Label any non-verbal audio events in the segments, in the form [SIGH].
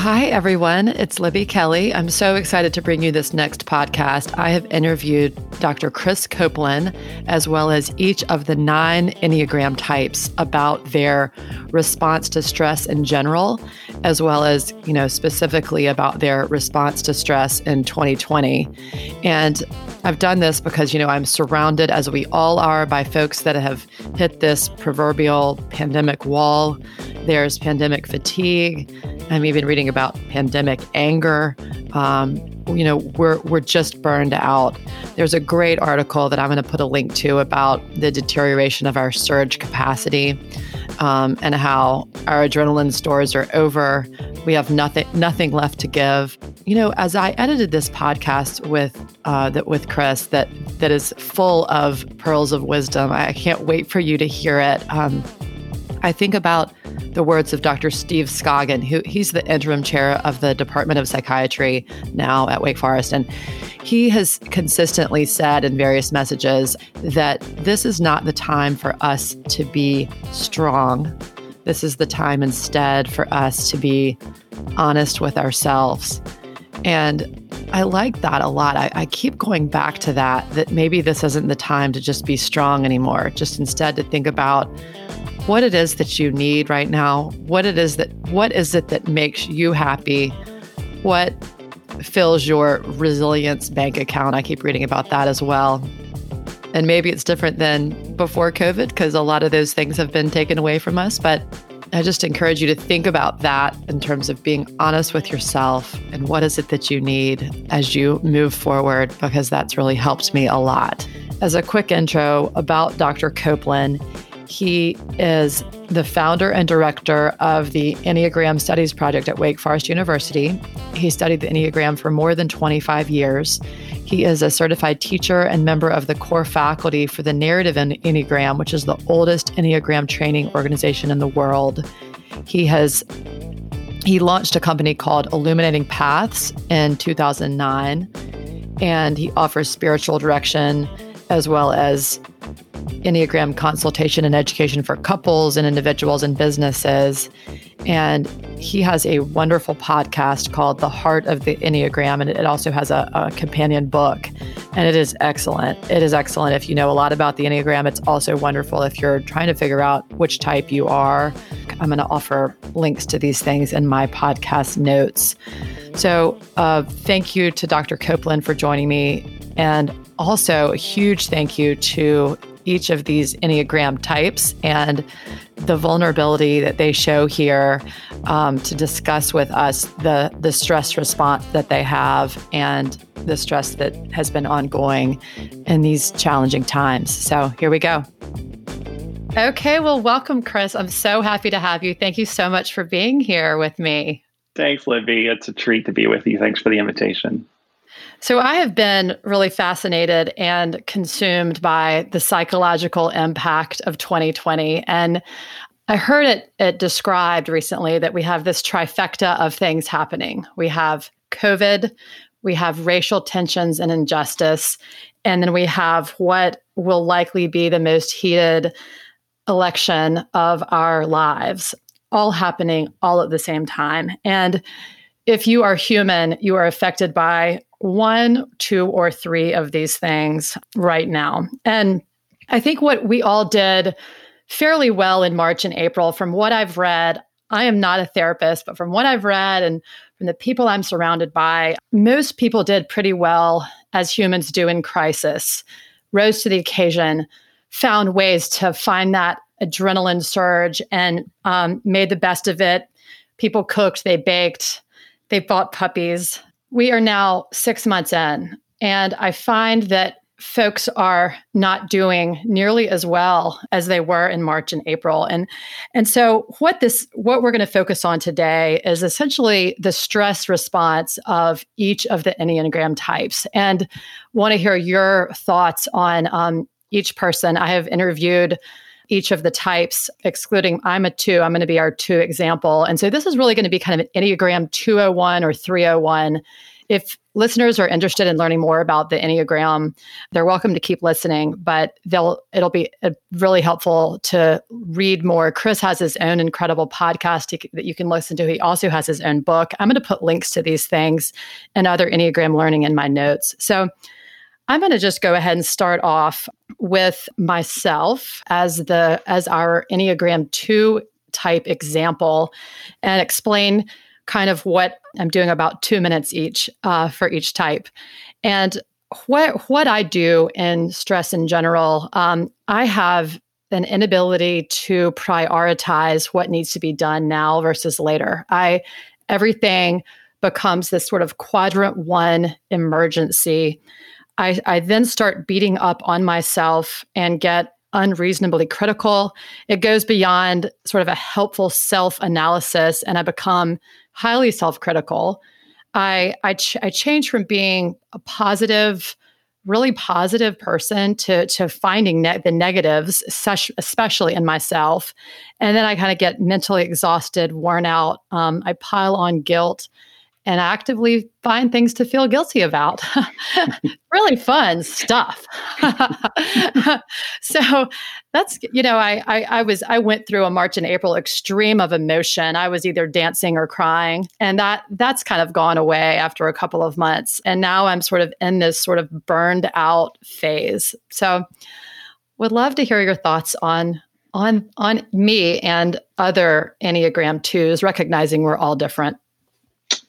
Hi, everyone. It's Libby Kelly. I'm so excited to bring you this next podcast. I have interviewed Dr. Chris Copeland, as well as each of the nine Enneagram types about their response to stress in general, as well as, you know, specifically about their response to stress in 2020. And I've done this because, you know, I'm surrounded, as we all are, by folks that have hit this proverbial pandemic wall. There's pandemic fatigue. I'm even reading about pandemic anger. Um, you know, we're we're just burned out. There's a great article that I'm going to put a link to about the deterioration of our surge capacity um, and how our adrenaline stores are over. We have nothing nothing left to give. You know, as I edited this podcast with uh, that with Chris, that that is full of pearls of wisdom. I can't wait for you to hear it. Um, I think about the words of Dr. Steve Scoggin, who he's the interim chair of the Department of Psychiatry now at Wake Forest. And he has consistently said in various messages that this is not the time for us to be strong. This is the time instead for us to be honest with ourselves. And I like that a lot. I, I, keep going back to that, that maybe this isn't the time to just be strong anymore, just instead to think about what it is that you need right now, what it is that what is it that makes you happy, what fills your resilience bank account. I keep reading about that as well. And maybe it's different than before COVID because a lot of those things have been taken away from us, but I just encourage you to think about that in terms of being honest with yourself and what is it that you need as you move forward, because that's really helped me a lot. As a quick intro about Dr. Copeland, he is the founder and director of the Enneagram Studies Project at Wake Forest University. He studied the Enneagram for more than 25 years. He is a certified teacher and member of the core faculty for the Narrative Enneagram, which is the oldest Enneagram training organization in the world. He has he launched a company called Illuminating Paths in 2009 and he offers spiritual direction as well as Enneagram consultation and education for couples and individuals and businesses. And he has a wonderful podcast called The Heart of the Enneagram. And it also has a, a, companion book. And it is excellent. It is excellent if you know a lot about the Enneagram. It's also wonderful if you're trying to figure out which type you are. I'm going to offer links to these things in my podcast notes. So, uh, thank you to Dr. Copeland for joining me. And also, a huge thank you to each of these Enneagram types and the vulnerability that they show here um, to discuss with us the, the stress response that they have and the stress that has been ongoing in these challenging times. So here we go. Okay, well, welcome, Chris. I'm so happy to have you. Thank you so much for being here with me. Thanks, Libby. It's a treat to be with you. Thanks for the invitation. So I have been really fascinated and consumed by the psychological impact of 2020. And I heard it, it described recently that we have this trifecta of things happening. We have COVID, we have racial tensions and injustice, and then we have what will likely be the most heated election of our lives, all happening all at the same time. And if you are human, you are affected by one, two, or three of these things right now. And I think what we all did fairly well in March and April, from what I've read, I am not a therapist, but from what I've read and from the people I'm surrounded by, most people did pretty well as humans do in crisis, rose to the occasion, found ways to find that adrenaline surge and um, made the best of it. People cooked, they baked, they bought puppies, we are now six months in, and I find that folks are not doing nearly as well as they were in March and April. And and so what this what we're going to focus on today is essentially the stress response of each of the Enneagram types. And want to hear your thoughts on um, each person. I have interviewed each of the types, excluding I'm a two, I'm going to be our two example. And so this is really going to be kind of an Enneagram 201 or 301. If listeners are interested in learning more about the Enneagram, they're welcome to keep listening, but they'll it'll be uh, really helpful to read more. Chris has his own incredible podcast that you can listen to. He also has his own book. I'm going to put links to these things and other Enneagram learning in my notes. So I'm going to just go ahead and start off with myself as the as our Enneagram 2 type example and explain kind of what I'm doing about two minutes each uh, for each type. And what what I do in stress in general, um, I have an inability to prioritize what needs to be done now versus later. I everything becomes this sort of quadrant one emergency. I, I then start beating up on myself and get unreasonably critical. It goes beyond sort of a helpful self analysis, and I become highly self-critical. I I, ch- I changed from being a positive, really positive person to to finding ne- the negatives, such, especially in myself, and then I kind of get mentally exhausted, worn out. Um, I pile on guilt and actively find things to feel guilty about. [LAUGHS] really fun stuff. [LAUGHS] so that's you know I, I, I was I went through a March and April extreme of emotion. I was either dancing or crying, and that that's kind of gone away after a couple of months. And now I'm sort of in this sort of burned out phase. So would love to hear your thoughts on on on me and other Enneagram twos, recognizing we're all different.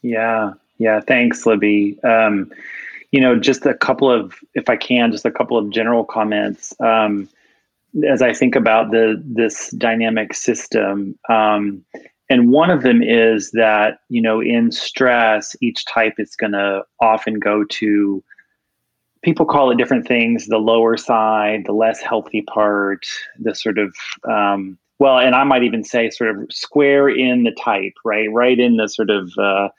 Yeah, yeah. Thanks, Libby. Um, you know, just a couple of, if I can, just a couple of general comments. Um, as I think about the this dynamic system, um, and one of them is that you know, in stress, each type is going to often go to. People call it different things: the lower side, the less healthy part, the sort of um, well, and I might even say sort of square in the type, right? Right in the sort of uh,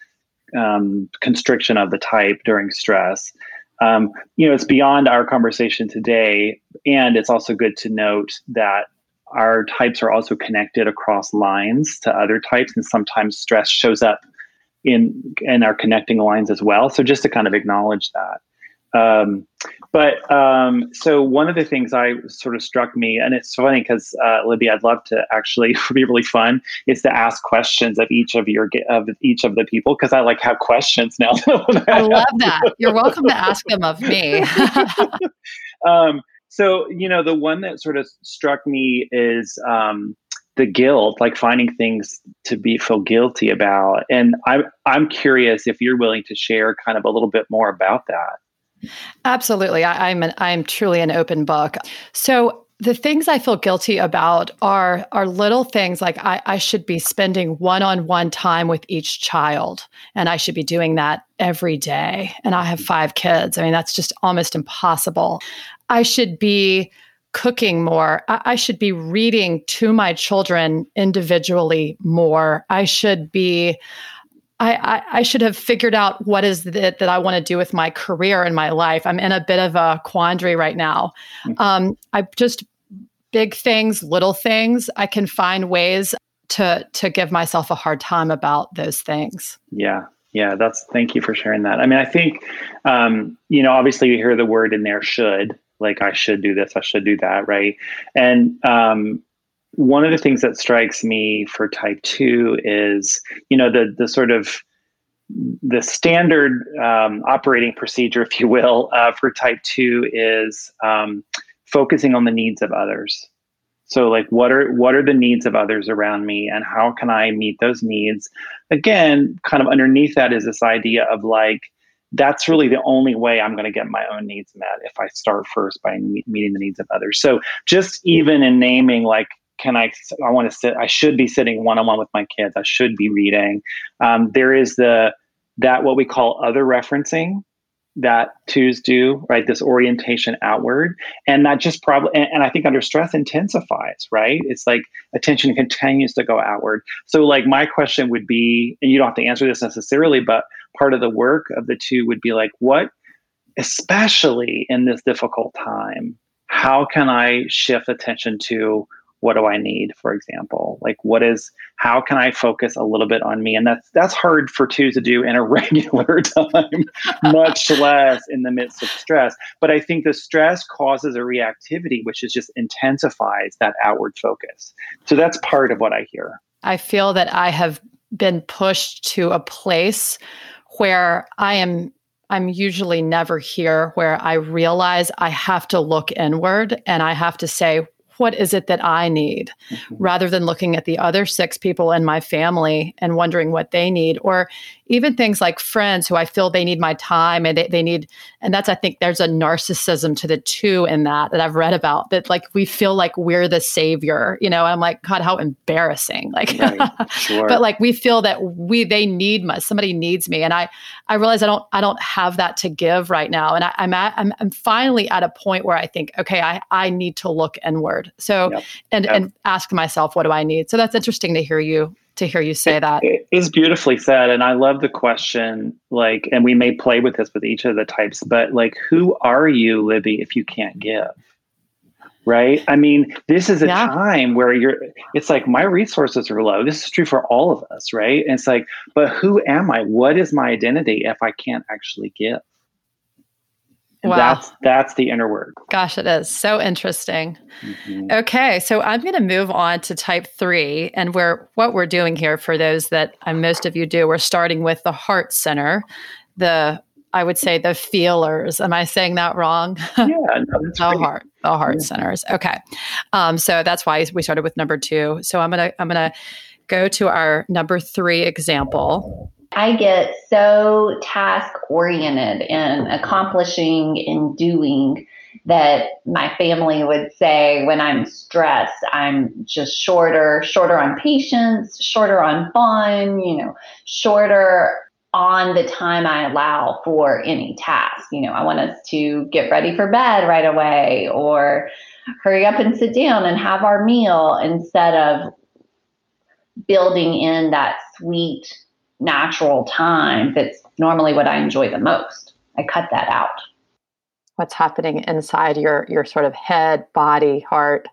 um, constriction of the type during stress. Um, you know, it's beyond our conversation today, and it's also good to note that our types are also connected across lines to other types, and sometimes stress shows up in in our connecting lines as well. So just to kind of acknowledge that. Um, but um, so one of the things I sort of struck me, and it's funny because uh, Libby, I'd love to actually [LAUGHS] be really fun, is to ask questions of each of your of each of the people because I like have questions now. [LAUGHS] I love that. You're welcome to ask them of me. [LAUGHS] um, so you know, the one that sort of struck me is. Um, the guilt, like finding things to be feel guilty about, and I'm I'm curious if you're willing to share kind of a little bit more about that. Absolutely. I, am an, I'm truly an open book. So the things I feel guilty about are are little things like I, I should be spending one-on-one time with each child. And I should be doing that every day. And I have five kids. I mean, that's just almost impossible. I should be cooking more. I, I should be reading to my children individually more. I should be I, I, should have figured out what is it that I want to do with my career and my life. I'm in a bit of a quandary right now. Mm-hmm. Um, I just big things, little things. I can find ways to to give myself a hard time about those things. Yeah, yeah. That's thank you for sharing that. I mean, I think um, you know, obviously, you hear the word in there should like I should do this, I should do that, right? And um, one of the things that strikes me for type 2 is you know the the sort of the standard um, operating procedure [LAUGHS] if you will uh, for type 2 is um, focusing on the needs of others so like what are what are the needs of others around me and how can i meet those needs again kind of underneath that is this idea of like that's really the only way I'm going to get my own needs met if I start first by meeting the needs of others. So just even in naming like can I? I want to sit. I should be sitting one on one with my kids. I should be reading. Um, there is the that what we call other referencing that twos do right this orientation outward and that just probably and, and, i think under stress intensifies right it's like attention continues to go outward so like my question would be and you don't have to answer this necessarily but part of the work of the two would be like what especially in this difficult time how can i shift attention to what do I need, for example? Like what is how can I focus a little bit on me? And that's that's hard for two to do in a [LAUGHS] regular time, much [LAUGHS] less in the midst of stress. But I think the stress causes a reactivity, which is just intensifies that outward focus. So that's part of what I hear. I feel that I have been pushed to a place where I am I'm usually never here where I realize I have to look inward and I have to say, what is it that I need mm-hmm. rather than looking at the other six people in my family and wondering what they need or even things like friends who I feel they need my time and they, they need and that's I think there's a narcissism to the two in that that I've read about that like we feel like we're the savior you know I'm like god how embarrassing like right. [LAUGHS] sure. but like we feel that we they need my somebody needs me and I I realize I don't I don't have that to give right now and I, I'm at I'm, I'm finally at a point where I think okay I I need to look inward so yep. and yep. and ask myself what do I need so that's interesting to hear you to hear you say that. It is beautifully said. And I love the question, like, and we may play with this with each of the types, but like, who are you, Libby, if you can't give? Right. I mean, this is a yeah. time where you're, it's like my resources are low. This is true for all of us. Right. And it's like, but who am I? What is my identity if I can't actually give? Wow. That's that's the inner work. Gosh, it is so interesting. Mm-hmm. Okay, so I'm going to move on to type three, and where what we're doing here for those that uh, most of you do, we're starting with the heart center, the I would say the feelers. Am I saying that wrong? Yeah, no, [LAUGHS] the heart, the heart yeah. centers. Okay, um, so that's why we started with number two. So I'm gonna I'm gonna go to our number three example. I get so task oriented in accomplishing and doing that my family would say when I'm stressed, I'm just shorter, shorter on patience, shorter on fun, you know, shorter on the time I allow for any task. You know, I want us to get ready for bed right away or hurry up and sit down and have our meal instead of building in that sweet natural time that's normally what I enjoy the most. I cut that out. What's happening inside your your sort of head, body, heart?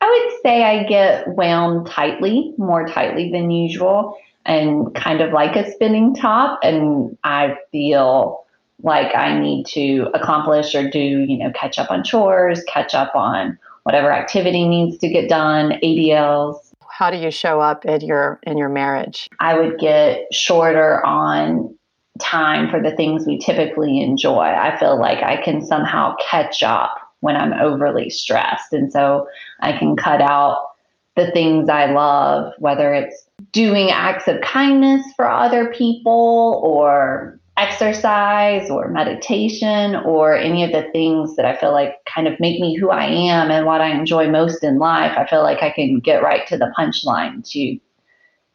I would say I get wound tightly, more tightly than usual, and kind of like a spinning top. And I feel like I need to accomplish or do, you know, catch up on chores, catch up on whatever activity needs to get done, ADLs, how do you show up in your in your marriage? I would get shorter on time for the things we typically enjoy. I feel like I can somehow catch up when I'm overly stressed. And so I can cut out the things I love, whether it's doing acts of kindness for other people or exercise or meditation or any of the things that I feel like kind of make me who I am and what I enjoy most in life, I feel like I can get right to the punchline to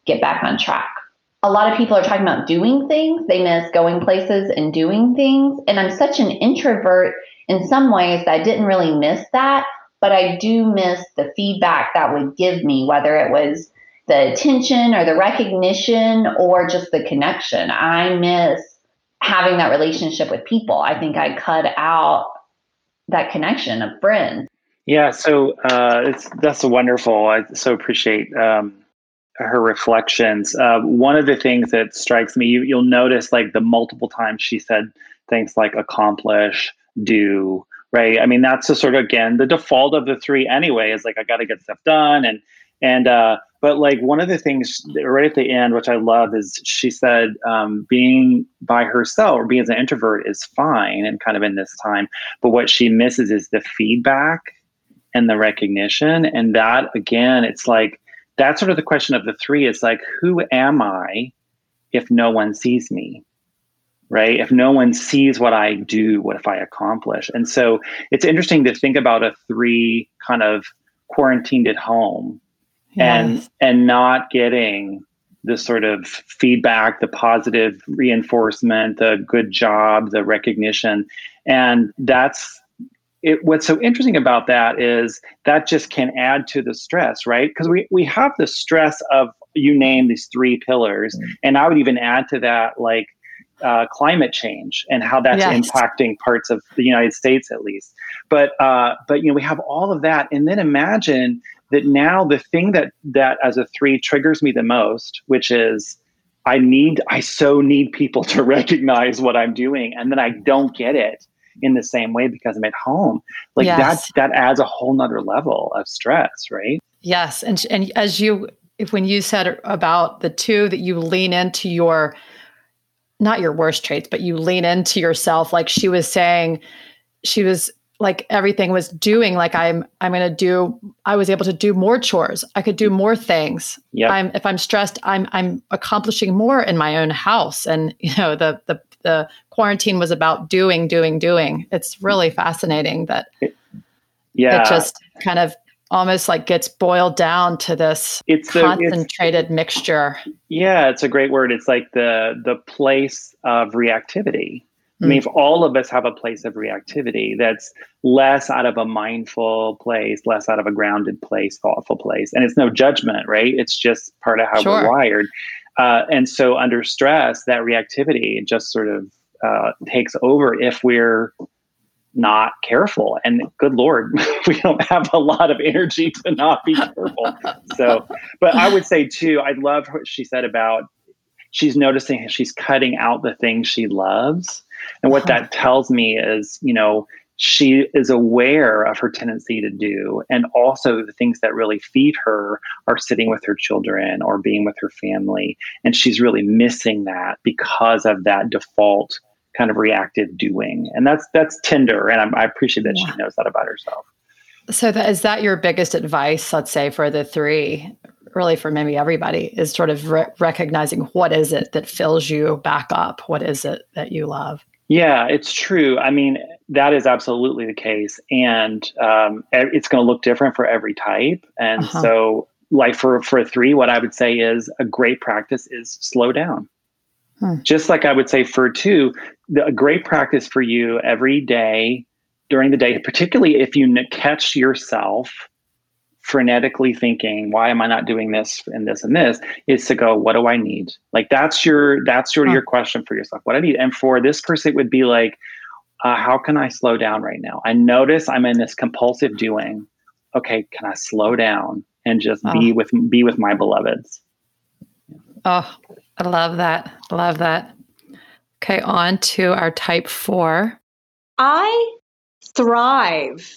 get back on track. A lot of people are talking about doing things. They miss going places and doing things. And I'm such an introvert in some ways that I didn't really miss that, but I do miss the feedback that would give me, whether it was the attention or the recognition or just the connection. I miss having that relationship with people. I think I cut out that connection of friends. Yeah, so uh, it's that's wonderful. I so appreciate um, her reflections. Uh, one of the things that strikes me, you, you'll notice like the multiple times she said things like accomplish, do, right? I mean, that's the sort of again the default of the three anyway. Is like I got to get stuff done, and and uh, but like one of the things right at the end, which I love, is she said um, being by herself or being as an introvert is fine and kind of in this time. But what she misses is the feedback and the recognition. And that again, it's like that's sort of the question of the three. It's like, who am I if no one sees me? Right? If no one sees what I do, what if I accomplish? And so it's interesting to think about a three kind of quarantined at home and and not getting the sort of feedback, the positive reinforcement, the good job, the recognition. And that's it, what's so interesting about that is that just can add to the stress, right? Because we, we have the stress of you name these three pillars. Mm-hmm. And I would even add to that like uh, climate change and how that's yes. impacting parts of the United States at least. But uh, but you know we have all of that, and then imagine that now the thing that that as a three triggers me the most, which is I need I so need people to [LAUGHS] recognize what I'm doing and then I don't get it in the same way because I'm at home. Like yes. that that adds a whole nother level of stress, right? Yes. And and as you if when you said about the two that you lean into your not your worst traits, but you lean into yourself, like she was saying, she was like everything was doing like i'm i'm going to do i was able to do more chores. I could do more things. Yeah i'm if i'm stressed i'm i'm accomplishing more in my own house. And [LAUGHS] you know the the the quarantine was about doing doing doing. It's really fascinating that yeah it just kind of almost like gets boiled down to this it's concentrated it's, mixture. Yeah it's a great word. It's like the the place of reactivity I mean, if all of us have a place of reactivity that's less out of a mindful place, less out of a grounded place, thoughtful place, and it's no judgment, right? It's just part of how sure. we're wired. Uh, and so, under stress, that reactivity just sort of uh, takes over if we're not careful. And good Lord, [LAUGHS] we don't have a lot of energy to not be careful. So, but I would say too, I love what she said about she's noticing she's cutting out the things she loves and what uh-huh. that tells me is, you know, she is aware of her tendency to do. And also, the things that really feed her are sitting with her children or being with her family. And she's really missing that because of that default kind of reactive doing. And that's that's tender. And I'm, i appreciate that yeah. she knows that about herself. So, that, is that your biggest advice, let's say, for the three? Really, for maybe everybody, is sort of re- recognizing what is it that fills you back up? What is it that you love? Yeah, it's true. I mean, that is absolutely the case, and um, it's going to look different for every type. And uh-huh. so, like for for three, what I would say is a great practice is slow down. Hmm. Just like I would say for two, the, a great practice for you every day during the day, particularly if you catch yourself frenetically thinking, why am I not doing this and this and this? Is to go, what do I need? Like that's your that's your of your question for yourself. What I need. And for this person, it would be like, uh, how can I slow down right now? I notice I'm in this compulsive doing. Okay, can I slow down and just oh. be with be with my beloveds? Oh, I love that. Love that. Okay, on to our type four. I thrive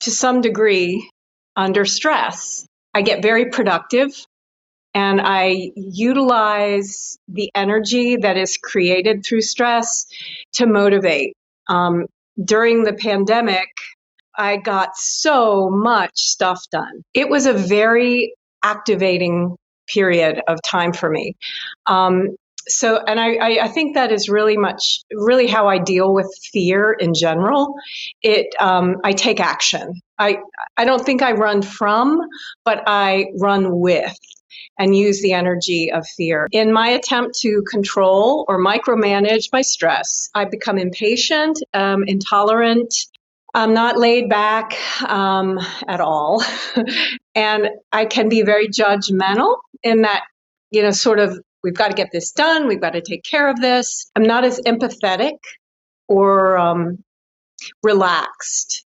to some degree under stress. I get very productive and I utilize the energy that is created through stress to motivate. Um, during the pandemic, I got so much stuff done. It was a very activating period of time for me. Um, so and I, I think that is really much really how i deal with fear in general. It um, i take action. I i don't think i run from but i run with and use the energy of fear. In my attempt to control or micromanage my stress i become impatient um, intolerant. I'm not laid back um, at all. [LAUGHS] and I can be very judgmental in that, you know, sort of we've got to get this done. We've got to take care of this. I'm not as empathetic or um, relaxed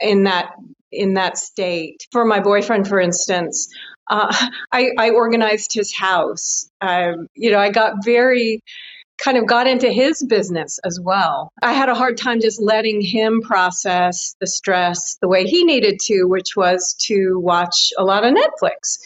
in that in that state. For my boyfriend, for instance, uh, [LAUGHS] I, I, organized his house. Um, you know, I got very kind of got into his business as well. I had a hard time just letting him process the stress the way he needed to, which was to watch a lot of Netflix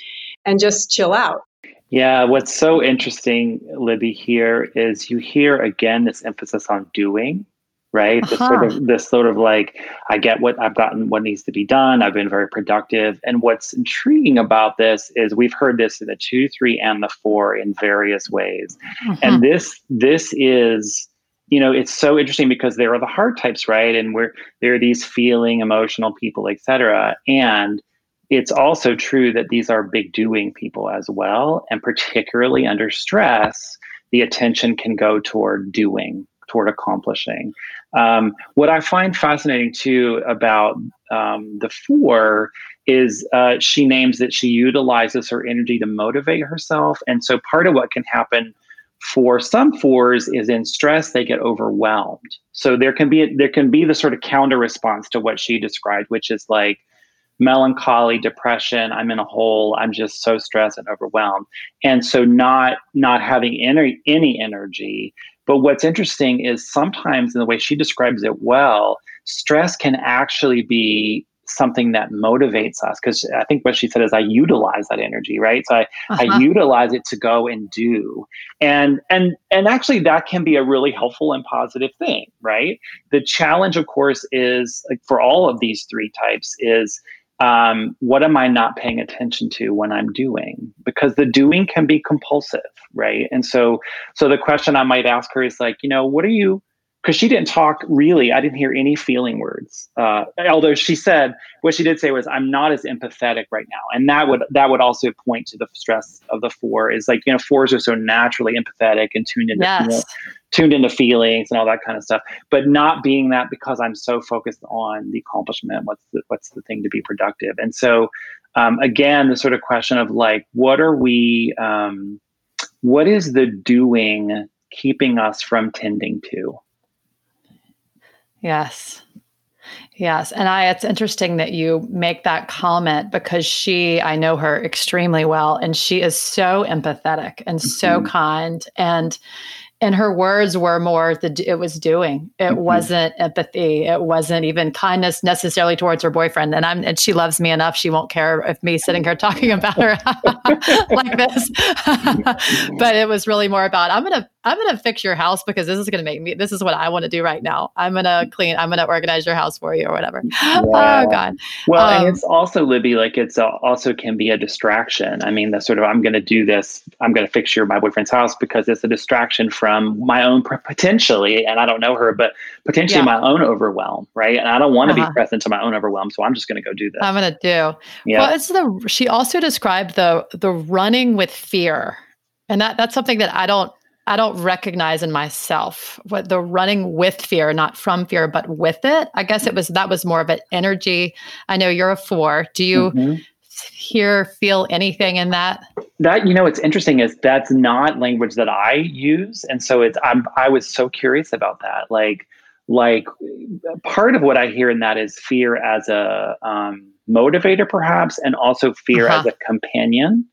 and just chill out. Yeah, what's so interesting, Libby, here is you hear again this emphasis on doing, right? Uh-huh. This sort of this sort of like I get what I've gotten what needs to be done. I've been very productive. And what's intriguing about this is we've heard this in the two, three, and the four in various ways. Uh-huh. And this this is you know it's so interesting because there are the heart types right and we're there are these feeling emotional people etc and it's also true that these are big doing people as well. And particularly under stress, the attention can go toward doing, toward accomplishing. Um, what I find fascinating too about um, the four is uh, she names that she utilizes her energy to motivate herself. And so part of what can happen for some fours is in stress they get overwhelmed so there can be there can be the sort of counter response to what she described which is like melancholy, depression, I'm in a hole, I'm just so stressed and overwhelmed. And so not not having any any energy. But what's interesting is sometimes in the way she describes it well, stress can actually be something that motivates us because i think what she said is i utilize that energy right so I, uh-huh. I utilize it to go and do and and and actually that can be a really helpful and positive thing right the challenge of course is like for all of these three types is um, what am I not paying attention to when I'm doing? Because the doing can be compulsive, right? And so, so the question I might ask her is like, you know, what are you, because she didn't talk really. I didn't hear any feeling words. Uh, although she said what she did say was, "I'm not as empathetic right now," and that would that would also point to the stress of the four. Is like you know fours are so naturally empathetic and tuned into yes. tuned into feelings and all that kind of stuff, but not being that because I'm so focused on the accomplishment. What's the what's the thing to be productive? And so um, again, the sort of question of like, what are we? Um, what is the doing keeping us from tending to? Yes. Yes. And I, it's interesting that you make that comment because she, I know her extremely well, and she is so empathetic and so mm-hmm. kind. And and her words were more the it was doing. It mm-hmm. wasn't empathy. It wasn't even kindness necessarily towards her boyfriend. And i'm and she loves me enough she won't care if me sitting here talking about her [LAUGHS] like this. [LAUGHS] But it was really more about i'm gonna i'm gonna fix your house because this is gonna make me this is what i want to do right now. I'm gonna clean i'm gonna organize your house for you or whatever. Yeah. [LAUGHS] oh god. Well um, and it's also libby like it's a, also can be a distraction. I mean the sort of i'm gonna do this. I'm gonna fix your my boyfriend's house because it's a distraction from from my own potentially, and I don't know her, but potentially yeah. my own overwhelm, right? And I don't want to uh-huh. be present to my own overwhelm, so I'm just going to go do this. I'm going to do. Yeah. Well, it's the. She also described the the running with fear, and that that's something that I don't I don't recognize in myself what the running with fear, not from fear, but with it. I guess it was that was more of an energy. I know you're a four. Do you mm-hmm hear, feel anything in that? That you know, what's interesting is that's not language that I use, and so it's I'm I was so curious about that. Like, like part of what I hear in that is fear as a um, motivator, perhaps, and also fear uh-huh. as a companion.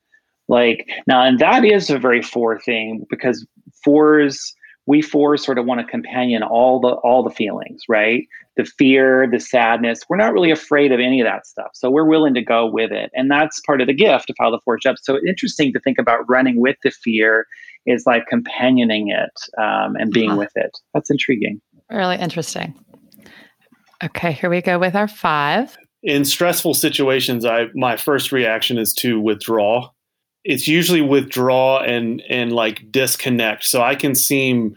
Like now, and that is a very four thing because fours we four sort of want to companion all the all the feelings right? The fear the sadness. We're not really afraid of any of that stuff. So we're willing to go with it. And that's part of the gift of how the four steps so interesting to think about running with the fear is like companioning it um, and being uh-huh. with it. That's intriguing. Really interesting. Okay here we go with our five. In stressful situations i my first reaction is to withdraw it's usually withdraw and and like disconnect. So I can seem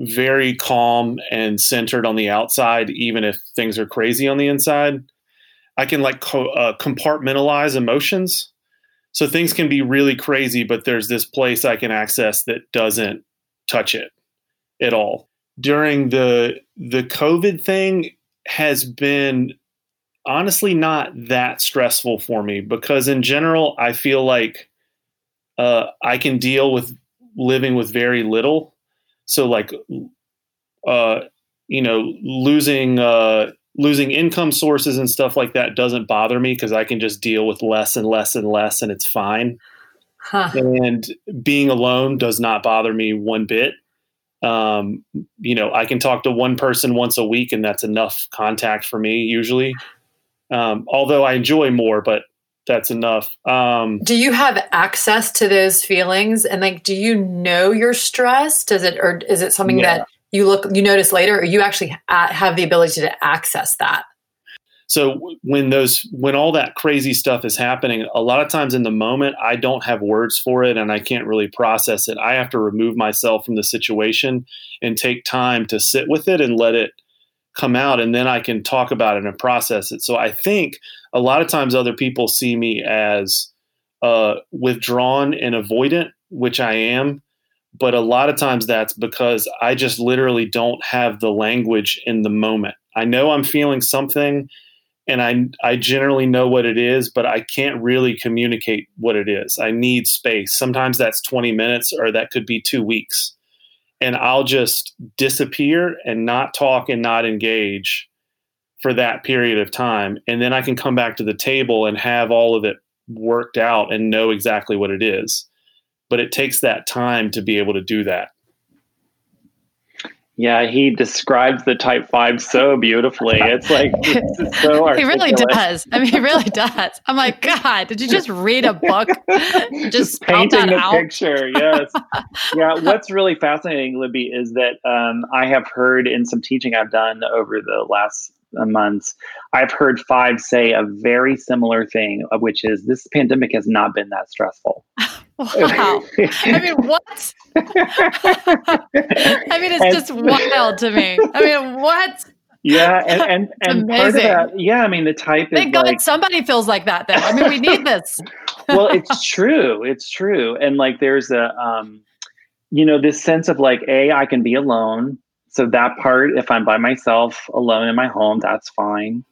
very calm and centered on the outside, even if things are crazy on the inside. I can like co- uh, compartmentalize emotions. So things can be really crazy, but there's this place I can access that doesn't touch it at all. During the the COVID thing has been honestly not that stressful for me because in general I feel like uh, I can deal with living with very little. So like, uh, you know, losing uh, losing income sources and stuff like that doesn't bother me because I can just deal with less and less and less, and it's fine. Huh. And being alone does not bother me one bit. Um, you know, I can talk to one person once a week, and that's enough contact for me usually. Um, although I enjoy more, but that's enough. Um, do you have access to those feelings? And like, do you know you're stressed? Does it, or is it something yeah. that you look, you notice later, or you actually have the ability to access that? So when those, when all that crazy stuff is happening, a lot of times in the moment, I don't have words for it and I can't really process it. I have to remove myself from the situation and take time to sit with it and let it come out and then I can talk about it and process it. So I think a lot of times other people see me as uh, withdrawn and avoidant, which I am. But a lot of times that's because I just literally don't have the language in the moment. I know I'm feeling something and I, I generally know what it is, but I can't really communicate what it is. I need space. Sometimes that's 20 minutes or that could be two weeks and I'll just disappear and not talk and not engage for that period of time. And then I can come back to the table and have all of it worked out and know exactly what it is. But it takes that time to be able to do that. Yeah, he describes the type five so beautifully. It's like it's so [LAUGHS] he really does. I mean, he really [LAUGHS] does. I'm like, God, did you just read a book? just painting the out? picture. Yes. [LAUGHS] yeah. What's really fascinating, Libby, is that um, I have heard in some teaching I've done over the last uh, months, I've heard five say a very similar thing, which is this pandemic has not been that stressful. Wow. I mean, what? [LAUGHS] I mean, it's and, just wild to me. I mean, what? Yeah, and and, [LAUGHS] and part of that, yeah, I mean, the type Thank is God like, somebody feels like that. Then I mean, we need this. well, it's true. It's true, and like, there's a, um, you know, this sense of like, a, I can be alone. So that part, if I'm by myself alone in my home, that's fine.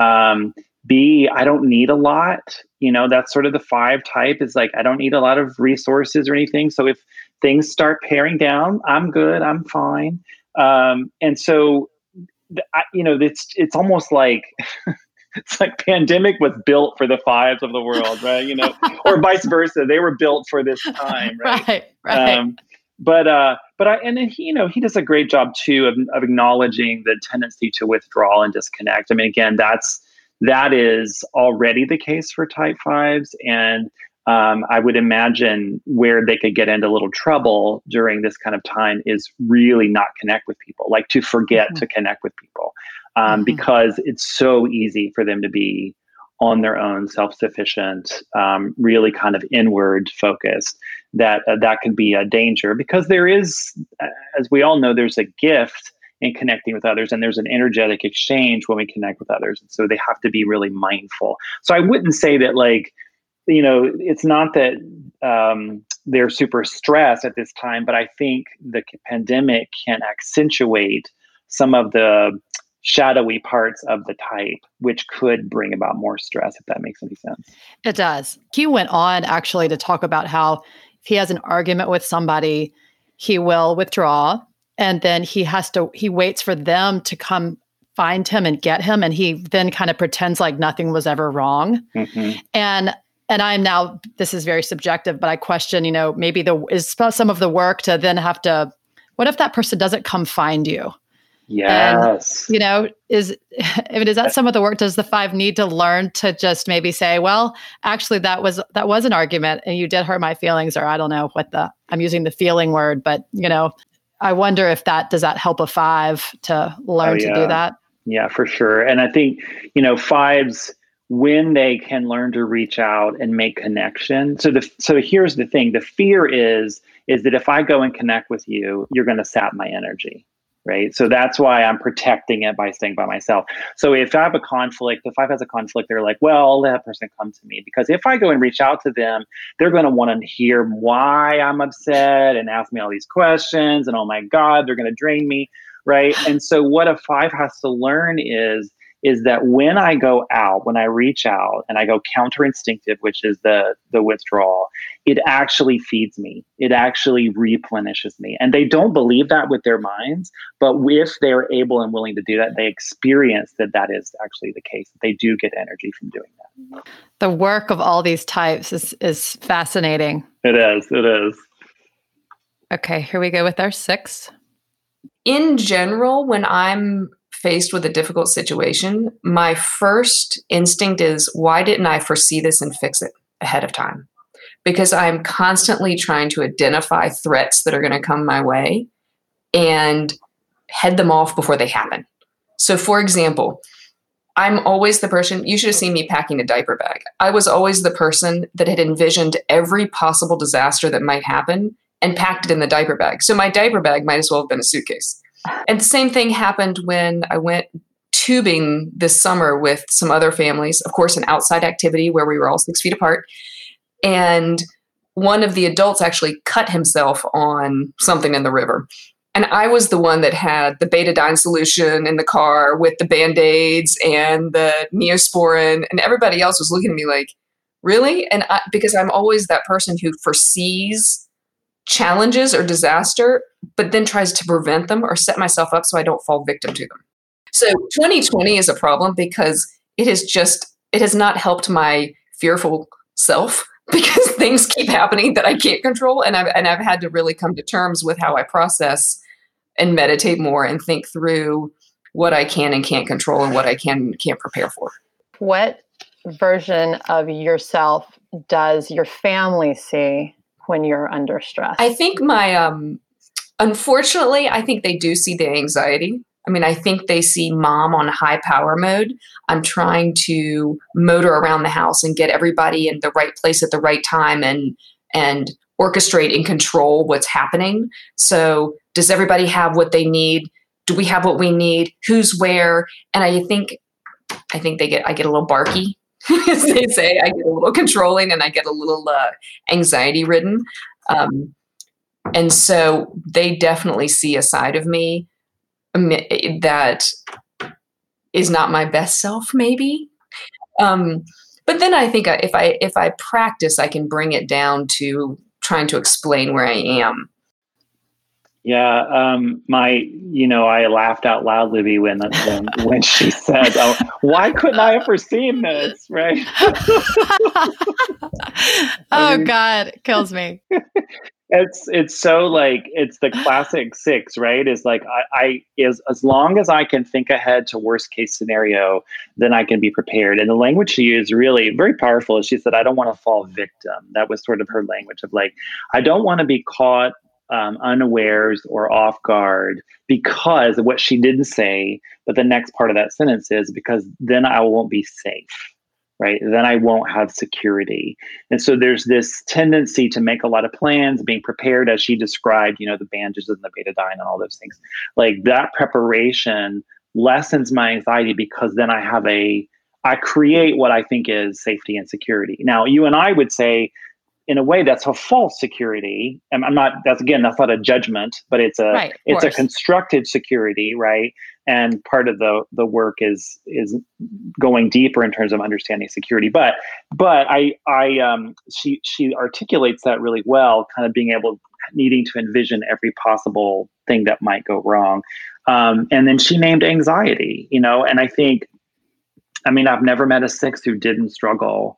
Um, B, I don't need a lot. You know, that's sort of the five type is like, I don't need a lot of resources or anything. So if things start paring down, I'm good, I'm fine. Um, and so, I, you know, it's, it's almost like, [LAUGHS] it's like pandemic was built for the fives of the world, right? You know, [LAUGHS] or vice versa. They were built for this [LAUGHS] time, right? right, right. Um, but uh, but I and then he, you know he does a great job too of, of acknowledging the tendency to withdraw and disconnect. I mean, again, that's that is already the case for type fives. And um, I would imagine where they could get into a little trouble during this kind of time is really not connect with people, like to forget mm-hmm. to connect with people, um, mm-hmm. because it's so easy for them to be on their own, self-sufficient, um, really kind of inward focused. That uh, that can be a danger because there is, as we all know, there's a gift and connecting with others. And there's an energetic exchange when we connect with others. So they have to be really mindful. So I wouldn't say that, like, you know, it's not that um, they're super stressed at this time, but I think the pandemic can accentuate some of the shadowy parts of the type, which could bring about more stress, if that makes any sense. It does. He went on actually to talk about how if he has an argument with somebody, he will withdraw and then he has to he waits for them to come find him and get him. And he then kind of pretends like nothing was ever wrong. Mm-hmm. and and i'm now this is very subjective but i question you know maybe the is some of the work to then have to what if that person doesn't come find you? Yes. and, you know is I mean, is that some of the work does the five need to learn to just maybe say well actually that was that was an argument and you did hurt my feelings or i don't know what the i'm using the feeling word but you know I wonder if that does that help a five to learn oh, yeah. to do that. Yeah, for sure. And I think, you know, fives when they can learn to reach out and make connection. So the so here's the thing. The fear is is that if I go and connect with you, you're going to sap my energy right? So that's why I'm protecting it by staying by myself. So if I have a conflict, if I have a conflict, they're like, well, let that person come to me. Because if I go and reach out to them, they're going to want to hear why I'm upset and ask me all these questions. And oh my God, they're going to drain me, right? And so what a five has to learn is is that when I go out, when I reach out and I go counter instinctive, which is the the withdrawal, it actually feeds me. It actually replenishes me. And they don't believe that with their minds, but if they're able and willing to do that, they experience that that is actually the case. They do get energy from doing that. The work of all these types is is fascinating. It is. It is. Okay, here we go with our six. In general, when I'm faced with a difficult situation, my first instinct is why didn't I foresee this and fix it ahead of time? Because I'm constantly trying to identify threats that are going to come my way and head them off before they happen. So, for example, I'm always the person, you should have seen me packing a diaper bag. I was always the person that had envisioned every possible disaster that might happen and packed it in the diaper bag. So, my diaper bag might as well have been a suitcase. And the same thing happened when I went tubing this summer with some other families, of course, an outside activity where we were all six feet apart. And one of the adults actually cut himself on something in the river. And I was the one that had the betadine solution in the car with the band aids and the neosporin, and everybody else was looking at me like, really? And I, because I'm always that person who foresees challenges or disaster, but then tries to prevent them or set myself up so I don't fall victim to them. So 2020 is a problem because it has just it has not helped my fearful self [LAUGHS] because things keep happening that I can't control and I've and I've had to really come to terms with how I process and meditate more and think through what I can and can't control and what I can and can't prepare for. What version of yourself does your family see when you're under stress? I think my um unfortunately, I think they do see the anxiety. I mean, I think they see mom on high power mode. I'm trying to motor around the house and get everybody in the right place at the right time and and orchestrate and control what's happening. So, does everybody have what they need? Do we have what we need? Who's where? And I think I think they get I get a little barky as [LAUGHS] they say. I get a little controlling and I get a little uh, anxiety ridden. Um, and so they definitely see a side of me that is not my best self, maybe. Um, but then I think if I if I practice, I can bring it down to trying to explain where I am. Yeah, um, my, you know, I laughed out loud, Libby, when when, [LAUGHS] when she said, oh, "Why couldn't I have foreseen this?" Right? [LAUGHS] oh God, it kills me. [LAUGHS] it's it's so like it's the classic six, right? Is like I, I is as long as I can think ahead to worst case scenario, then I can be prepared. And the language she used really very powerful. Is she said, "I don't want to fall victim." That was sort of her language of like, I don't want to be caught um, unawares or off guard because of what she didn't say. But the next part of that sentence is because then I won't be safe, right? Then I won't have security. And so there's this tendency to make a lot of plans, being prepared, as she described, you know, the bandages and the betadine and all those things. Like that preparation lessens my anxiety because then I have a I create what I think is safety and security. Now, you and I would say in a way that's a false security. And i'm not that's again that's not a judgment but it's a right, it's course. a constructed security right? And part of the the work is is going deeper in terms of understanding security. But but i i um she she articulates that really well kind of being able needing to envision every possible thing that might go wrong. Um and then she named anxiety you know and i think i mean i've never met a six who didn't struggle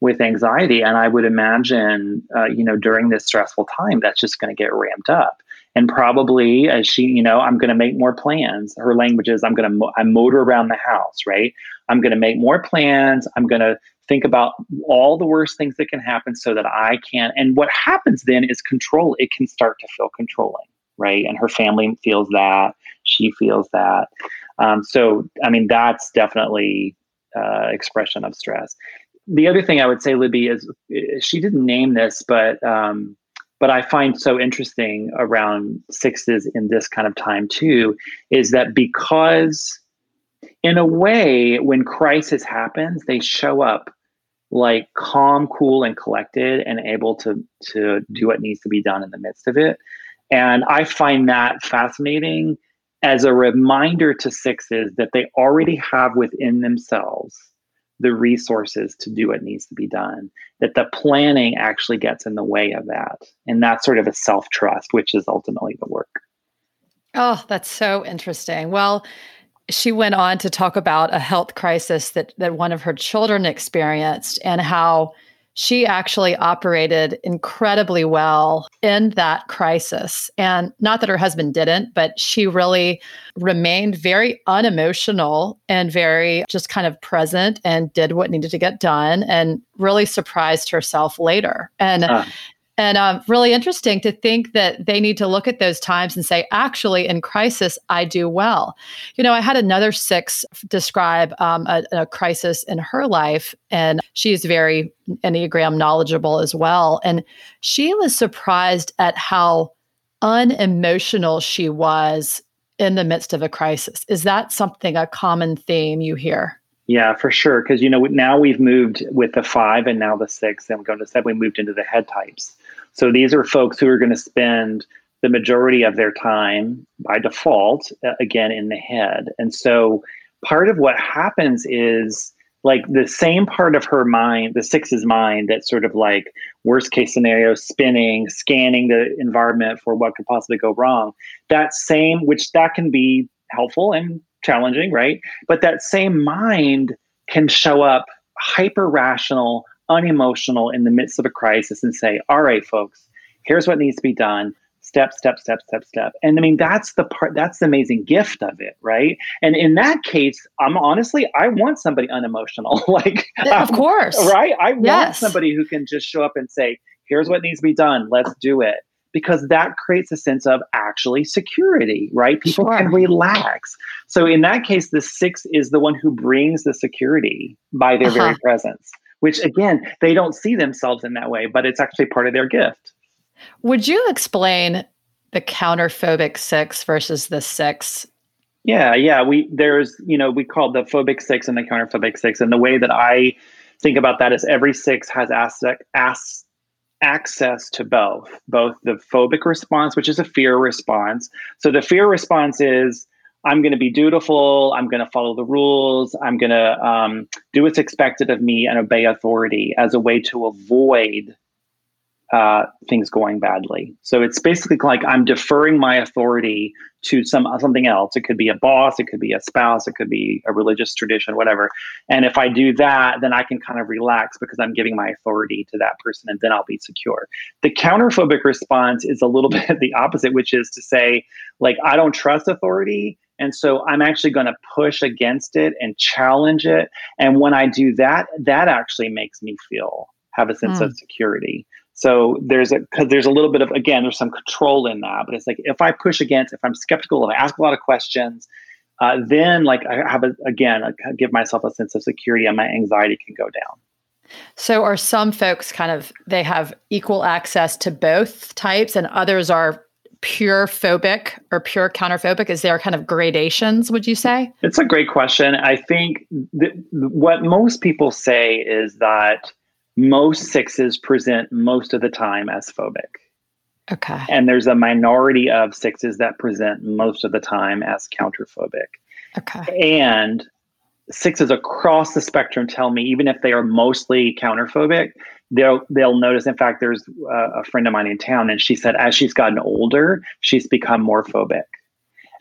with anxiety. And I would imagine, uh, you know, during this stressful time, that's just going to get ramped up. And probably as she, you know, I'm going to make more plans. Her language is I'm going to, mo- I motor around the house, right? I'm going to make more plans. I'm going to think about all the worst things that can happen so that I can. And what happens then is control. It can start to feel controlling, right? And her family feels that. She feels that. Um, so, I mean, that's definitely uh, expression of stress the other thing I would say, Libby, is she didn't name this, but um, but I find so interesting around sixes in this kind of time too, is that because in a way, when crisis happens, they show up like calm, cool, and collected, and able to to do what needs to be done in the midst of it. And I find that fascinating as a reminder to sixes that they already have within themselves the resources to do what needs to be done that the planning actually gets in the way of that. And that's sort of a self-trust which is ultimately the work. Oh that's so interesting. Well she went on to talk about a health crisis that that one of her children experienced and how she actually operated incredibly well in that crisis. And not that her husband didn't, but she really remained very unemotional and very just kind of present and did what needed to get done and really surprised herself later. And uh and um, really interesting to think that they need to look at those times and say, actually, in crisis, I do well. You know, I had another six describe um, a, a, crisis in her life, and she is very Enneagram knowledgeable as well. And she was surprised at how unemotional she was in the midst of a crisis. Is that something, a common theme you hear? Yeah, for sure. Because you know now we've moved with the five and now the six, and we're going to seven. We moved into the head types. So these are folks who are going to spend the majority of their time by default again in the head. And so part of what happens is like the same part of her mind, the six's mind, that sort of like worst case scenario, spinning, scanning the environment for what could possibly go wrong. That same, which that can be helpful and challenging, right? But that same mind can show up hyper rational, unemotional in the midst of a crisis and say, all right, folks, here's what needs to be done step step step step step and i mean that's the part that's the amazing gift of it right and in that case i'm honestly i want somebody unemotional [LAUGHS] like of course right i yes. want somebody who can just show up and say here's what needs to be done let's do it because that creates a sense of actually security, right? People sure. can relax. So in that case, the six is the one who brings the security by their uh-huh. very presence, which again, they don't see themselves in that way, but it's actually part of their gift. Would you explain the counterphobic six versus the six? Yeah, yeah. We there's, you know, we call the phobic six and the counterphobic six. And the way that I think about that is every six has aspect asks access to both, both the phobic response, which is a fear response. So the fear response is I'm going to be dutiful. I'm going to follow the rules. I'm going to um, do what's expected of me and obey authority as a way to avoid uh, things going badly. So it's basically like I'm deferring my authority to some something else. It could be a boss, it could be a spouse, it could be a religious tradition, whatever. And if I do that, then I can kind of relax because I'm giving my authority to that person, and then I'll be secure. The counterphobic response is a little [LAUGHS] bit the opposite, which is to say, like I don't trust authority. And so I'm actually going to push against it and challenge it. And when I do that, that actually makes me feel have a sense mm. of security. So there's a because there's a little bit of again there's some control in that, but it's like if I push against, if I'm skeptical, if I ask a lot of questions, uh, then like I have a, again I give myself a sense of security and my anxiety can go down. So are some folks kind of they have equal access to both types, and others are pure phobic or pure counterphobic? Is there kind of gradations, would you say? It's a great question. I think th- what most people say is that most sixes present most of the time as phobic. Okay. And there's a minority of sixes that present most of the time as counterphobic. Okay. And sixes across the spectrum tell me, even if they are mostly counterphobic, they'll they'll notice. In fact, there's a, a friend of mine in town, and she said as she's gotten older, she's become more phobic.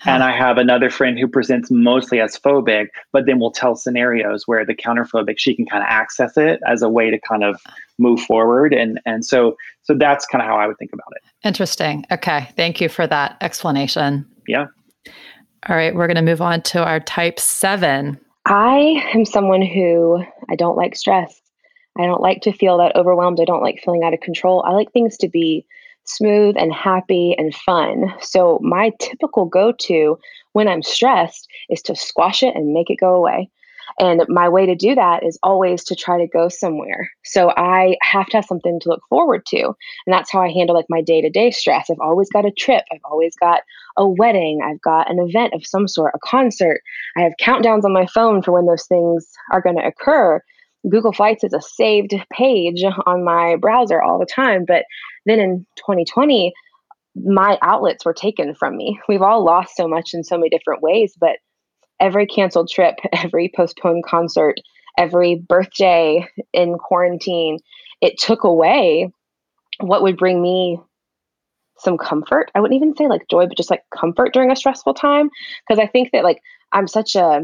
And I have another friend who presents mostly as phobic, but then we'll tell scenarios where the counterphobic she can kind of access it as a way to kind of move forward. And and so so that's kind of how I would think about it. Interesting. Okay. Thank you for that explanation. Yeah. All right, we're going to move on to our type seven. I am someone who I don't like stress. I don't like to feel that overwhelmed. I don't like feeling out of control. I like things to be smooth and happy and fun. So, my typical go to when I'm stressed is to squash it and make it go away. And my way to do that is always to try to go somewhere. So I have to have something to look forward to. And that's how I handle like my day to day stress. I've always got a trip. I've always got a wedding. I've got an event of some sort, a concert. I have countdowns on my phone for when those things are going to occur. Google Flights is a saved page on my browser all the time. But then in 2020, my outlets were taken from me. We've all lost so much in so many different ways, but every canceled trip, [LAUGHS] every postponed concert, every birthday in quarantine, it took away what would bring me some comfort. I wouldn't even say like joy, but just like comfort during a stressful time. Because I think that like I'm such a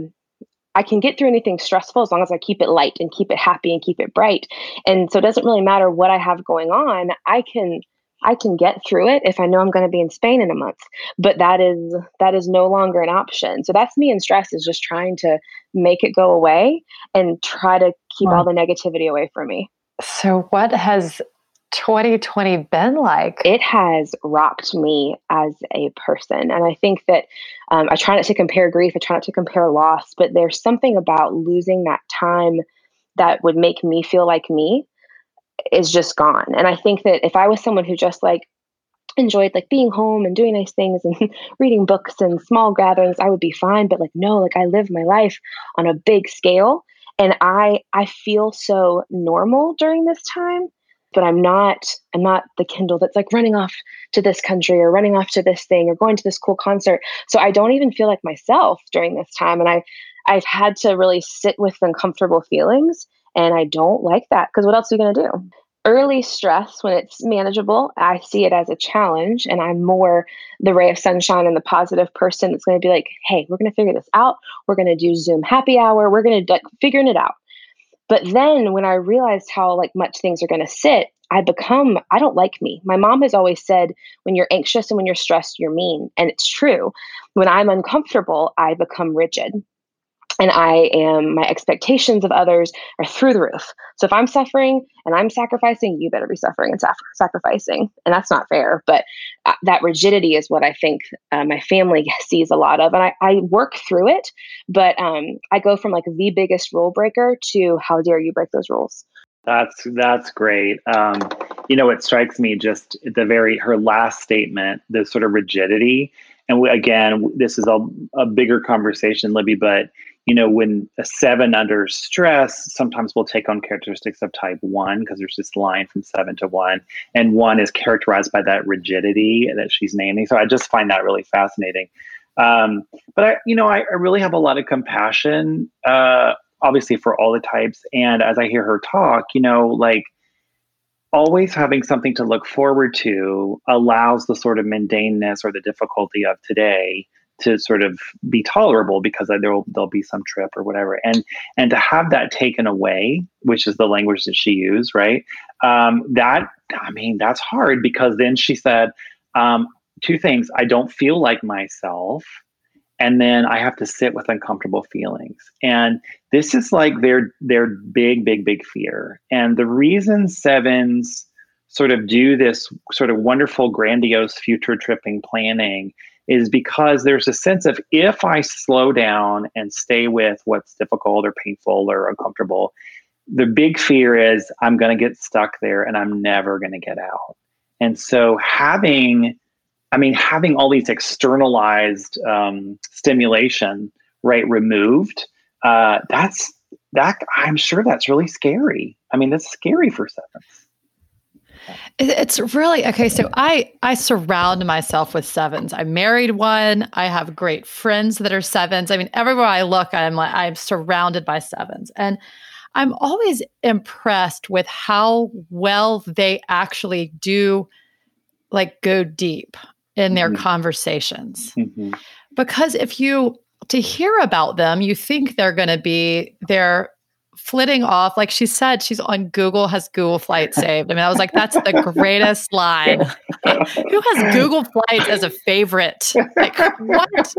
I can get through anything stressful as long as I keep it light and keep it happy and keep it bright. And so it doesn't really matter what I have going on. I can I can get through it if I know I'm going to be in Spain in a month. But that is that is no longer an option. So that's me in stress is just trying to make it go away and try to keep all the negativity away from me. So what has 2020 been like? It has rocked me as a person. And I think that um, I try not to compare grief, I try not to compare loss, but there's something about losing that time that would make me feel like me is just gone. And I think that if I was someone who just like enjoyed like being home and doing nice things and [LAUGHS] reading books and small gatherings, I would be fine. But like, no, like I live my life on a big scale. And I I feel so normal during this time but I'm not I'm not the Kindle that's like running off to this country or running off to this thing or going to this cool concert. So I don't even feel like myself during this time and I I've had to really sit with uncomfortable feelings and I don't like that because what else are you going to do? early stress when it's manageable i see it as a challenge and i'm more the ray of sunshine and the positive person that's going to be like hey we're going to figure this out. We're going to do zoom happy hour. We're going to like figuring it out. But then when i realized how like much things are going to sit i become i don't like me. My mom has always said when you're anxious and when you're stressed you're mean and it's true. When i'm uncomfortable i become rigid and I am, my expectations of others are through the roof. So if I'm suffering and I'm sacrificing, you better be suffering and sacrificing. And that's not fair. But uh, that rigidity is what I think uh, my family [LAUGHS] sees a lot of. And I, I work through it, but um, I go from like the biggest rule breaker to how dare you break those rules. That's that's great. Um, you know, it strikes me just the very her last statement, the sort of rigidity. And we, again, this is a, a bigger conversation, Libby, but you know, when a seven under stress, sometimes will take on characteristics of type one because there's this line from seven to one, and one is characterized by that rigidity that she's naming. So I just find that really fascinating. Um, but I, you know, I, I, really have a lot of compassion, uh, obviously for all the types. And as I hear her talk, you know, like always having something to look forward to allows the sort of mundaneness or the difficulty of today to sort of be tolerable because there'll there'll be some trip or whatever. And and to have that taken away which is the language that she used right? Um, that i mean that's hard because then she said um, two things. I don't feel like myself. And then i have to sit with uncomfortable feelings. And this is like their their big big big fear. And the reason sevens sort of do this sort of wonderful grandiose future tripping planning is because there's a sense of if I slow down and stay with what's difficult or painful or uncomfortable, the big fear is I'm going to get stuck there and I'm never going to get out. And so having, I mean, having all these externalized um, stimulation, right, removed, uh, that's that. I'm sure that's really scary. I mean, that's scary for sevens. It's really okay. So I I surround myself with sevens. I married one. I have great friends that are sevens. I mean, everywhere I look, I'm like I'm surrounded by sevens, and I'm always impressed with how well they actually do, like go deep in their mm-hmm. conversations. Mm-hmm. Because if you to hear about them, you think they're going to be they're flitting off. Like she said, she's on Google, has Google Flight saved. I mean, I was like, that's the greatest line. [LAUGHS] Who has Google Flights as a favorite? Like, what?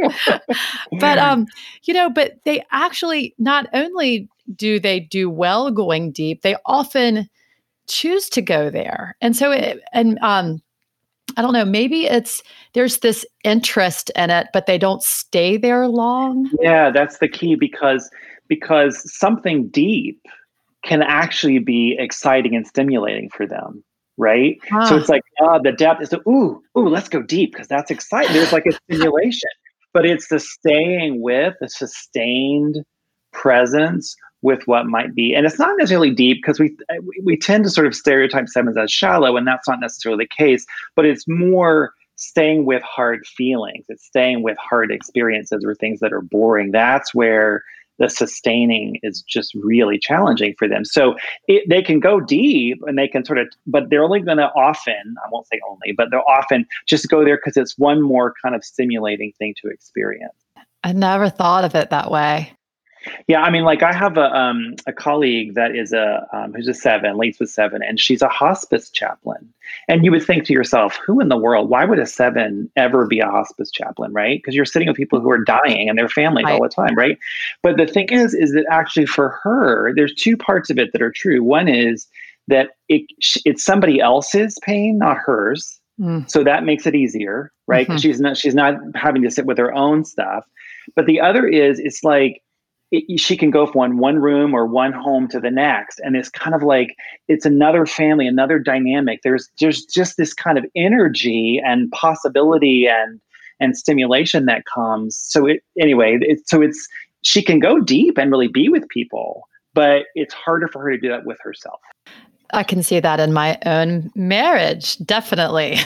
but, um, you know, but they actually not only do they do well going deep, they often choose to go there. And so, it, and, um, I don't know, maybe it's there's this interest in it, but they don't stay there long. Yeah, that's the key because because something deep can actually be exciting and stimulating for them right? Huh. so it's like uh, the depth is the, ooh ooh let's go deep because that's exciting. There's like a [LAUGHS] stimulation but it's the staying with a sustained presence with what might be. And it's not necessarily deep because we we tend to sort of stereotype sevens as shallow and that's not necessarily the case but it's more staying with hard feelings. It's staying with hard experiences or things that are boring. That's where the sustaining is just really challenging for them. So it, they can go deep and they can sort of, but they're only going to often, I won't say only, but they'll often just go there because it's one more kind of stimulating thing to experience. I never thought of it that way. Yeah, I mean, like I have a um, a colleague that is a um, who's a seven, leads with seven, and she's a hospice chaplain. And you would think to yourself, who in the world? Why would a seven ever be a hospice chaplain, right? Because you're sitting with people who are dying and their families right. all the time, right? But the thing is, is that actually for her, there's two parts of it that are true. One is that it it's somebody else's pain, not hers. Mm. So that makes it easier, right? Mm-hmm. she's not she's not having to sit with her own stuff. But the other is it's like it, she can go from one room or one home to the next. And it's kind of like it's another family another dynamic. There's there's just this kind of energy and possibility and and stimulation that comes. So it anyway it, so it's she can go deep and really be with people but it's harder for her to do that with herself. I can see that in my own marriage, definitely.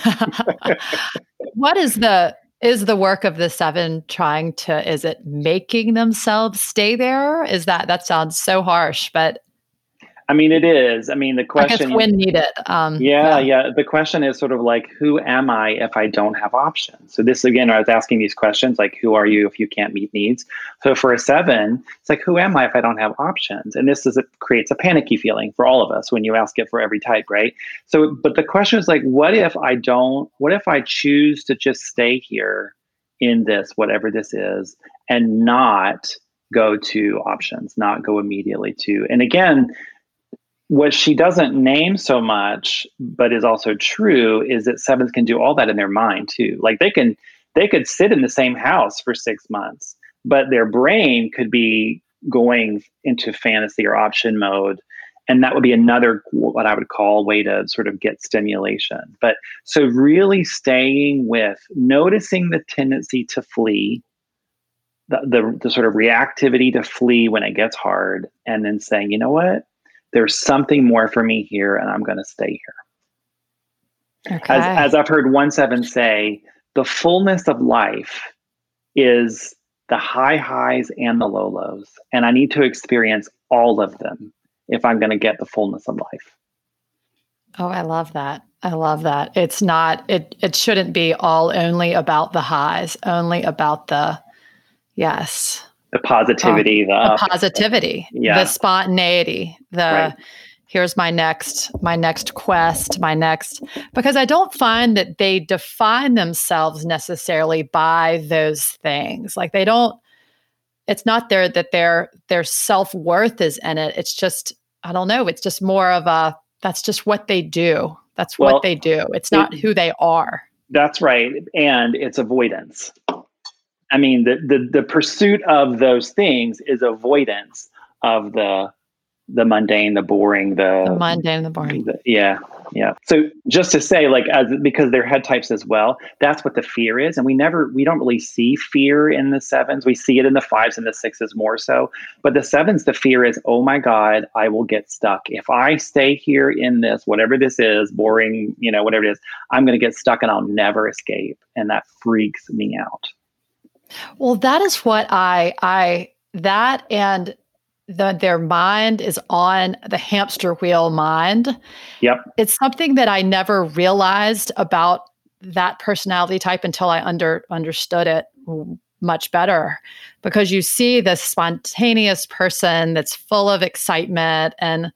[LAUGHS] what is the is the work of the seven trying to is it making themselves stay there? Is that that sounds so harsh but I mean, it is. I mean, the question when needed. Um, yeah, yeah, yeah. The question is sort of like, who am I if I don't have options? So this again, I was asking these questions like, who are you if you can't meet needs? So for a seven, it's like, who am I if I don't have options? And this is it creates a panicky feeling for all of us when you ask it for every type, right? So, but the question is like, what if I don't? What if I choose to just stay here in this, whatever this is, and not go to options, not go immediately to. And again, what she doesn't name so much, but is also true, is that sevens can do all that in their mind too. Like they can, they could sit in the same house for six months, but their brain could be going into fantasy or option mode. And that would be another, what I would call, way to sort of get stimulation. But so, really staying with noticing the tendency to flee, the, the, the sort of reactivity to flee when it gets hard, and then saying, you know what? There's something more for me here and I'm going to stay here. Okay. As, as I've heard one seven say, the fullness of life is the high highs and the low lows. And I need to experience all of them if I'm going to get the fullness of life. Oh, I love that. I love that. It's not it it shouldn't be all only about the highs, only about the yes the positivity, the, the positivity, yeah. the spontaneity, the right. here's my next my next quest, my next because I don't find that they define themselves necessarily by those things. Like they don't it's not there that their their self-worth is in it. It's just I don't know, it's just more of a that's just what they do. That's well, what they do. It's not it, who they are. That's right. And it's avoidance. I mean, the, the, the pursuit of those things is avoidance of the the mundane, the boring, the, the mundane, the boring. The, yeah, yeah. So just to say, like, as because they're head types as well, that's what the fear is, and we never, we don't really see fear in the sevens. We see it in the fives and the sixes more so, but the sevens, the fear is, oh my god, I will get stuck if I stay here in this, whatever this is, boring, you know, whatever it is, I'm going to get stuck and I'll never escape, and that freaks me out. Well, that is what I I that and the, their mind is on the hamster wheel mind. Yep. It's something that I never realized about that personality type until I under understood it much better because you see this spontaneous person that's full of excitement and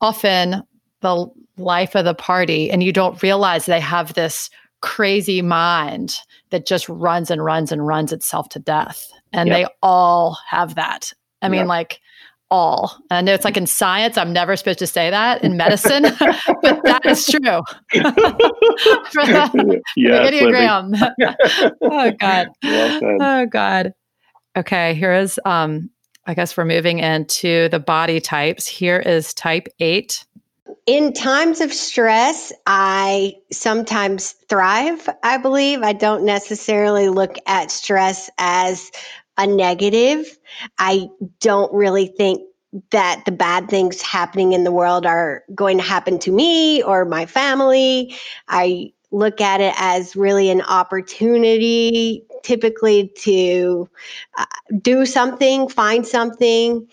often the life of the party and you don't realize they have this crazy mind that just runs and runs and runs itself to death. And yep. they all have that. I mean, like all. I know it's like in science, I'm never supposed to say that in [LAUGHS] medicine, [LAUGHS] but that is true. [LAUGHS] the, yeah, Enneagram. oh God. Well oh God. Okay, here is um, I guess we're moving into the body types. Here is type eight in times of stress, I sometimes thrive, I believe. I don't necessarily look at stress as a negative. I don't really think that the bad things happening in the world are going to happen to me or my family. I look at it as really an opportunity typically to uh, do something, find something,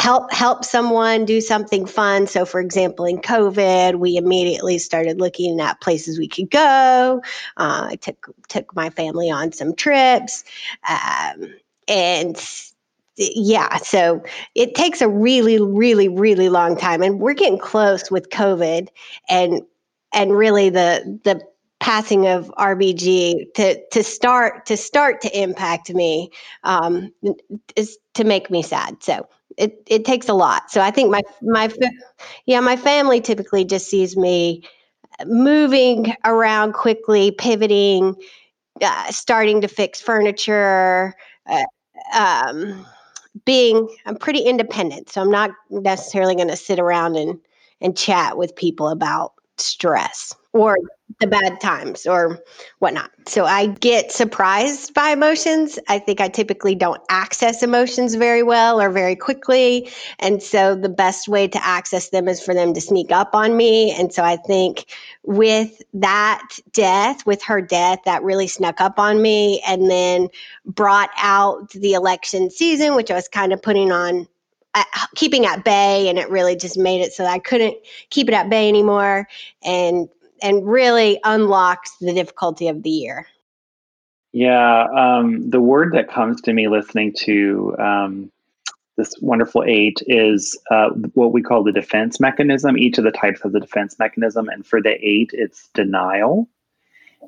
help help someone do something fun. So, for example, in COVID, we immediately started looking at places we could go. Uh, I took took my family on some trips, um, and yeah, so it takes a really, really, really long time, and we're getting close with COVID, and and really the the passing of RBG to to start to start to impact me um, is to make me sad. So it it takes a lot. So I think my my yeah my family typically just sees me moving around quickly, pivoting, uh, starting to fix furniture. Uh, um, being I'm pretty independent, so I'm not necessarily going to sit around and and chat with people about stress or the bad times or whatnot. So I get surprised by emotions. I think I typically don't access emotions very well or very quickly. And so the best way to access them is for them to sneak up on me. And so I think with that death, with her death, that really snuck up on me and then brought out the election season, which I was kind of putting on at, keeping at bay, and it really just made it so I couldn't keep it at bay anymore, and and really unlocked the difficulty of the year. Yeah, um, the word that comes to me listening to um, this wonderful eight is uh, what we call the defense mechanism. Each of the types has a defense mechanism, and for the eight, it's denial.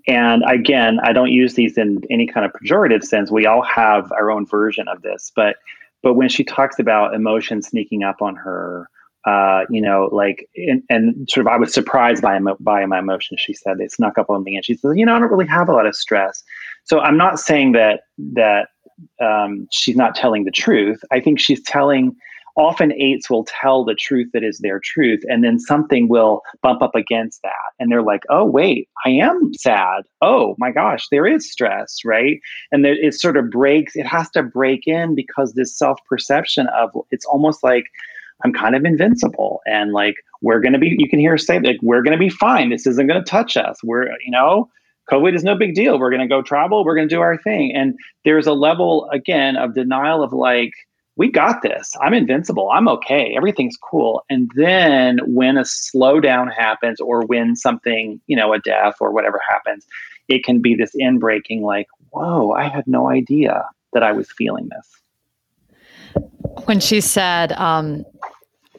And again, I don't use these in any kind of pejorative sense. We all have our own version of this, but but when she talks about emotion sneaking up on her, uh, you know, like, and, and, sort of, I was surprised by by my emotions. She said they snuck up on me, and she said, you know, I don't really have a lot of stress. So I'm not saying that that um, she's not telling the truth. I think she's telling. Often eights will tell the truth that is their truth, and then something will bump up against that, and they're like, "Oh, wait, I am sad. Oh my gosh, there is stress, right?" And there, it sort of breaks. It has to break in because this self perception of it's almost like I'm kind of invincible. And like we're to be you can hear say like we're to be fine. This isn't to touch us. We're you know covid is no big deal. We're to go travel. We're to do our thing. And there's a level again of denial of like we got this. I'm invincible. I'm okay. Everything's cool. And then when a slowdown happens or when something you know a death or whatever happens it can be this inbreaking like whoa i had no idea that i was feeling this. When she said, um,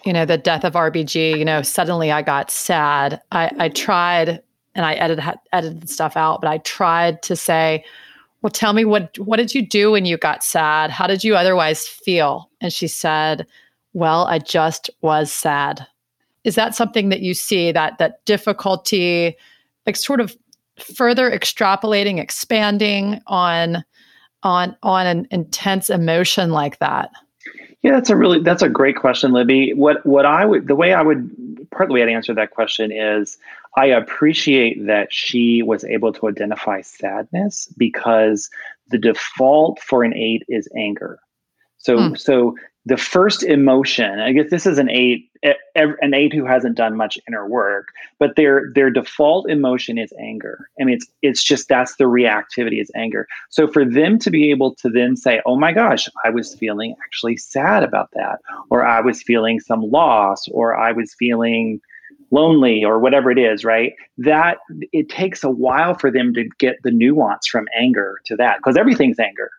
you know, the death of RBG, you know, suddenly I got sad. I, I tried and I edited edited stuff out, but I tried to say, well, tell me what what did you do when you got sad? How did you otherwise feel? And she said, well, I just was sad. Is that something that you see that that difficulty, like sort of further extrapolating, expanding on on on an intense emotion like that? Yeah, that's a really that's a great question, Libby. What what I would the way I would partly I'd answer that question is I appreciate that she was able to identify sadness because the default for an eight is anger. So hmm. so the first emotion i guess this is an eight an eight who hasn't done much inner work but their their default emotion is anger. I mean it's it's just that's the reactivity is anger. So for them to be able to then say oh my gosh i was feeling actually sad about that or i was feeling some loss or i was feeling lonely or whatever it is right? That it takes a while for them to get the nuance from anger to that because everything's anger.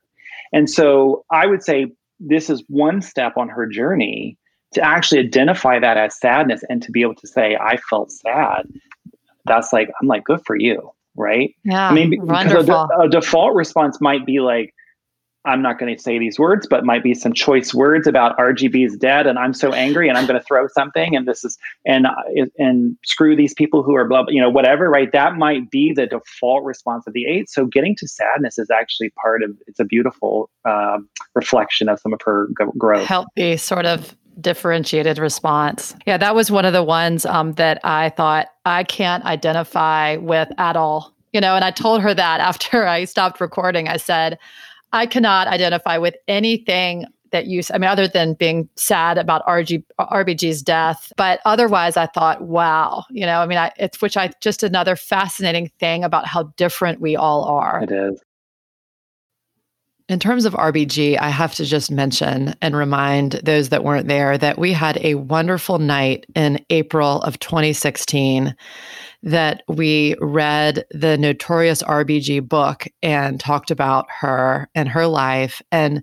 And so i would say this is one step on her journey to actually identify that as sadness and to be able to say, I felt sad. That's like, I'm like, good for you. Right. Yeah. I mean, wonderful. A, a default response might be like, I'm not going to say these words, but might be some choice words about RBG is dead, and I'm so angry, and I'm going to throw something, and this is and and screw these people who are blah, you know, whatever, right? That might be the default response of the eight. So getting to sadness is actually part of it's a beautiful uh, reflection of some of her growth. Healthy sort of differentiated response. Yeah, that was one of the ones um, that I thought I can't identify with at all. You know, and I told her that [LAUGHS] after I stopped recording. I said. I cannot identify with anything that you, I mean, other than being sad about RG, RBG's death. But otherwise, I thought, wow, you know, I mean, I, it's which I just another fascinating thing about how different we all are. It is. In terms of RBG, I have to just mention and remind those that weren't there that we had a wonderful night in April of 2016 that we read the notorious RBG book and talked about her and her life. And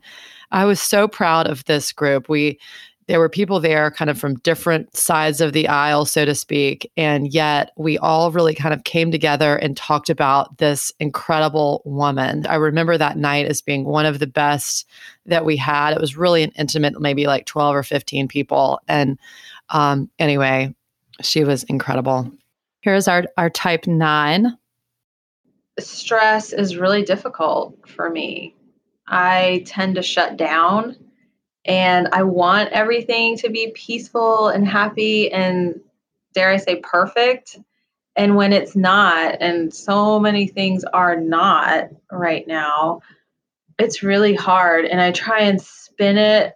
I was so proud of this group. We there were people there kind of from different sides of the aisle, so to speak. And yet we all really kind of came together and talked about this incredible woman. I remember that night as being one of the best that we had. It was really an intimate, maybe like 12 or 15 people. And um, anyway, she was incredible. Here's our, our type nine. Stress is really difficult for me. I tend to shut down and I want everything to be peaceful and happy and, dare I say, perfect. And when it's not, and so many things are not right now, it's really hard. And I try and spin it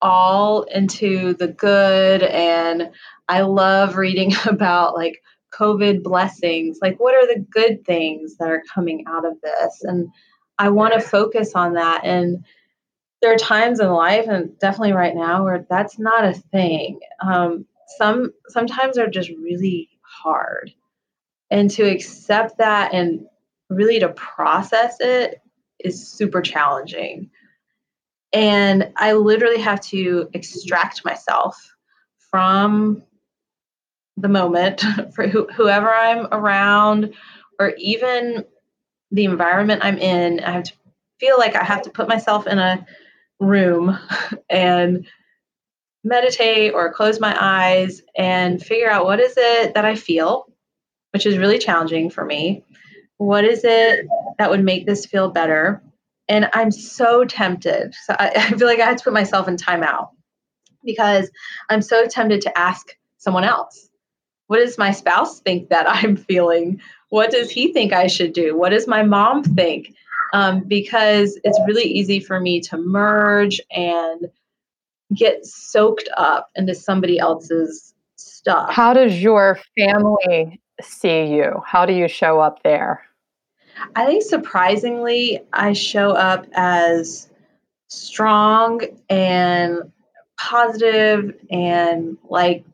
all into the good. And I love reading [LAUGHS] about like COVID blessings. Like, what are the good things that are coming out of this? And I want to focus on that. And there are times in life, and definitely right now, where that's not a thing. Um, some sometimes are just really hard, and to accept that and really to process it is super challenging. And I literally have to extract myself from the moment [LAUGHS] for wh- whoever I'm around or even the environment I'm in. I have to feel like I have to put myself in a room [LAUGHS] and meditate or close my eyes and figure out what is it that I feel, which is really challenging for me. What is it that would make this feel better? And I'm so tempted. So I, [LAUGHS] I feel like I had to put myself in timeout because I'm so tempted to ask someone else. What does my spouse think that [LAUGHS] I'm feeling? What does he think I should do? What does my mom think? Um, because it's really easy for me to merge and get soaked up into somebody else's stuff. How does your family see you? How do you show up there? I think surprisingly, I show up as strong and positive and like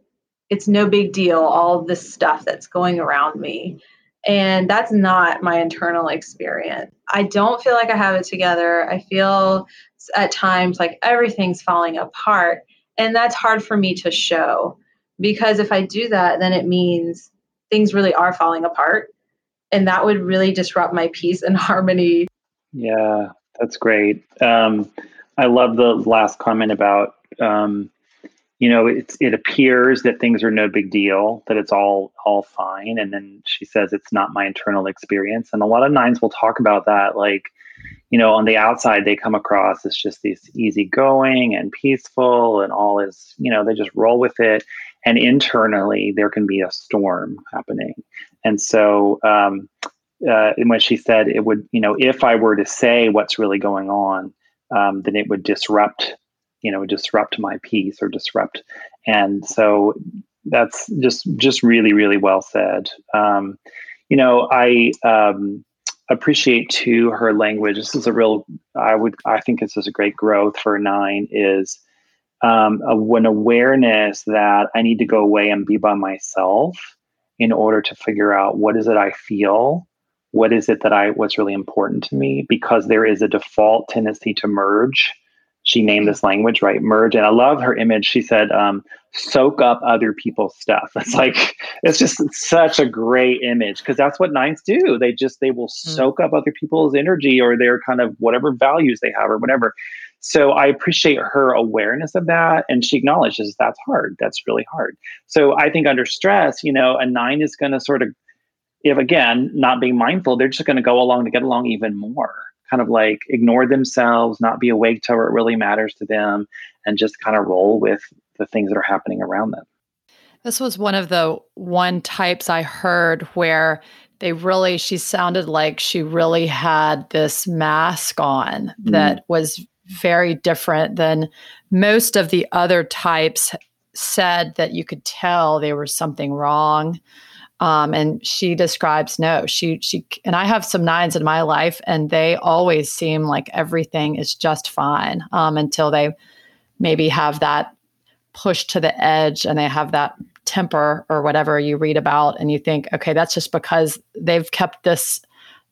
it's no big deal, all this stuff that's going around me. And that's not my internal experience. I don't feel like I have it together. I feel at times like everything's falling apart. And that's hard for me to show because if I do that, then it means things really are falling apart. And that would really disrupt my peace and [LAUGHS] harmony. Yeah, that's great. Um, I love the last comment about um, you know it's it appears that things are no big deal that it's all all fine. And then she says it's not my internal experience. And a lot of nines will talk about that like you know on the outside they come across as just these easygoing and peaceful and all is you know they just roll with it. And internally there can be a storm happening. And so um, uh, when she said it would you know if i were to say what's really going on um, then it would disrupt you know disrupt my peace or disrupt and so that's just just really really well said. Um, you know i um, appreciate too her language. This is a real i would i think this is a great growth for nine is um, a, an awareness that i need to go away and be by myself in order to figure out what is it i feel what is it that i what's really important to me because there is a default tendency to merge she named this language right? Merge. And i love her image. She said um, soak up other people's stuff. [LAUGHS] It's like it's just such a great image because that's what nines do. They just they will mm. soak up other people's energy or their kind of whatever values they have or whatever. So i appreciate her awareness of that and she acknowledges that's hard. That's really hard. So i think under stress you know a nine is going to sort of if again not being mindful they're just going to go along to get along even more kind of like ignore themselves, not be awake to what really matters to them, and just kind of roll with the things that are happening around them. This was one of the one types I heard where they really, she sounded like she really had this mask on mm. that was very different than most of the other types said that you could tell there was something wrong. Um, and she describes no, she she and I have some nines in my life, and they always seem like everything is just fine um, until they maybe have that push to the edge and they have that temper or whatever you read about, and you think, okay, that's just because they've kept this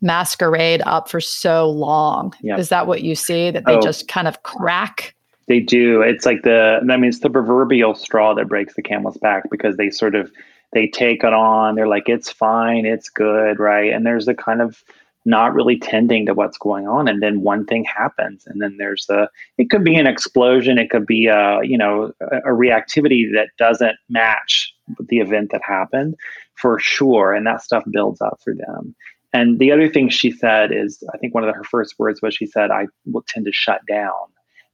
masquerade up for so long. Yep. Is that what you see? That they oh, just kind of crack? They do. It's like the I mean, it's the proverbial straw that breaks the camel's back because they sort of they take it on. They're like, it's fine, it's good, right? And there's the kind of not really tending to what's going on and then one thing happens and then there's the it could be an explosion it could be a you know a, a reactivity that doesn't match the event that happened for sure and that stuff builds up for them and the other thing she said is i think one of the, her first words was she said i will tend to shut down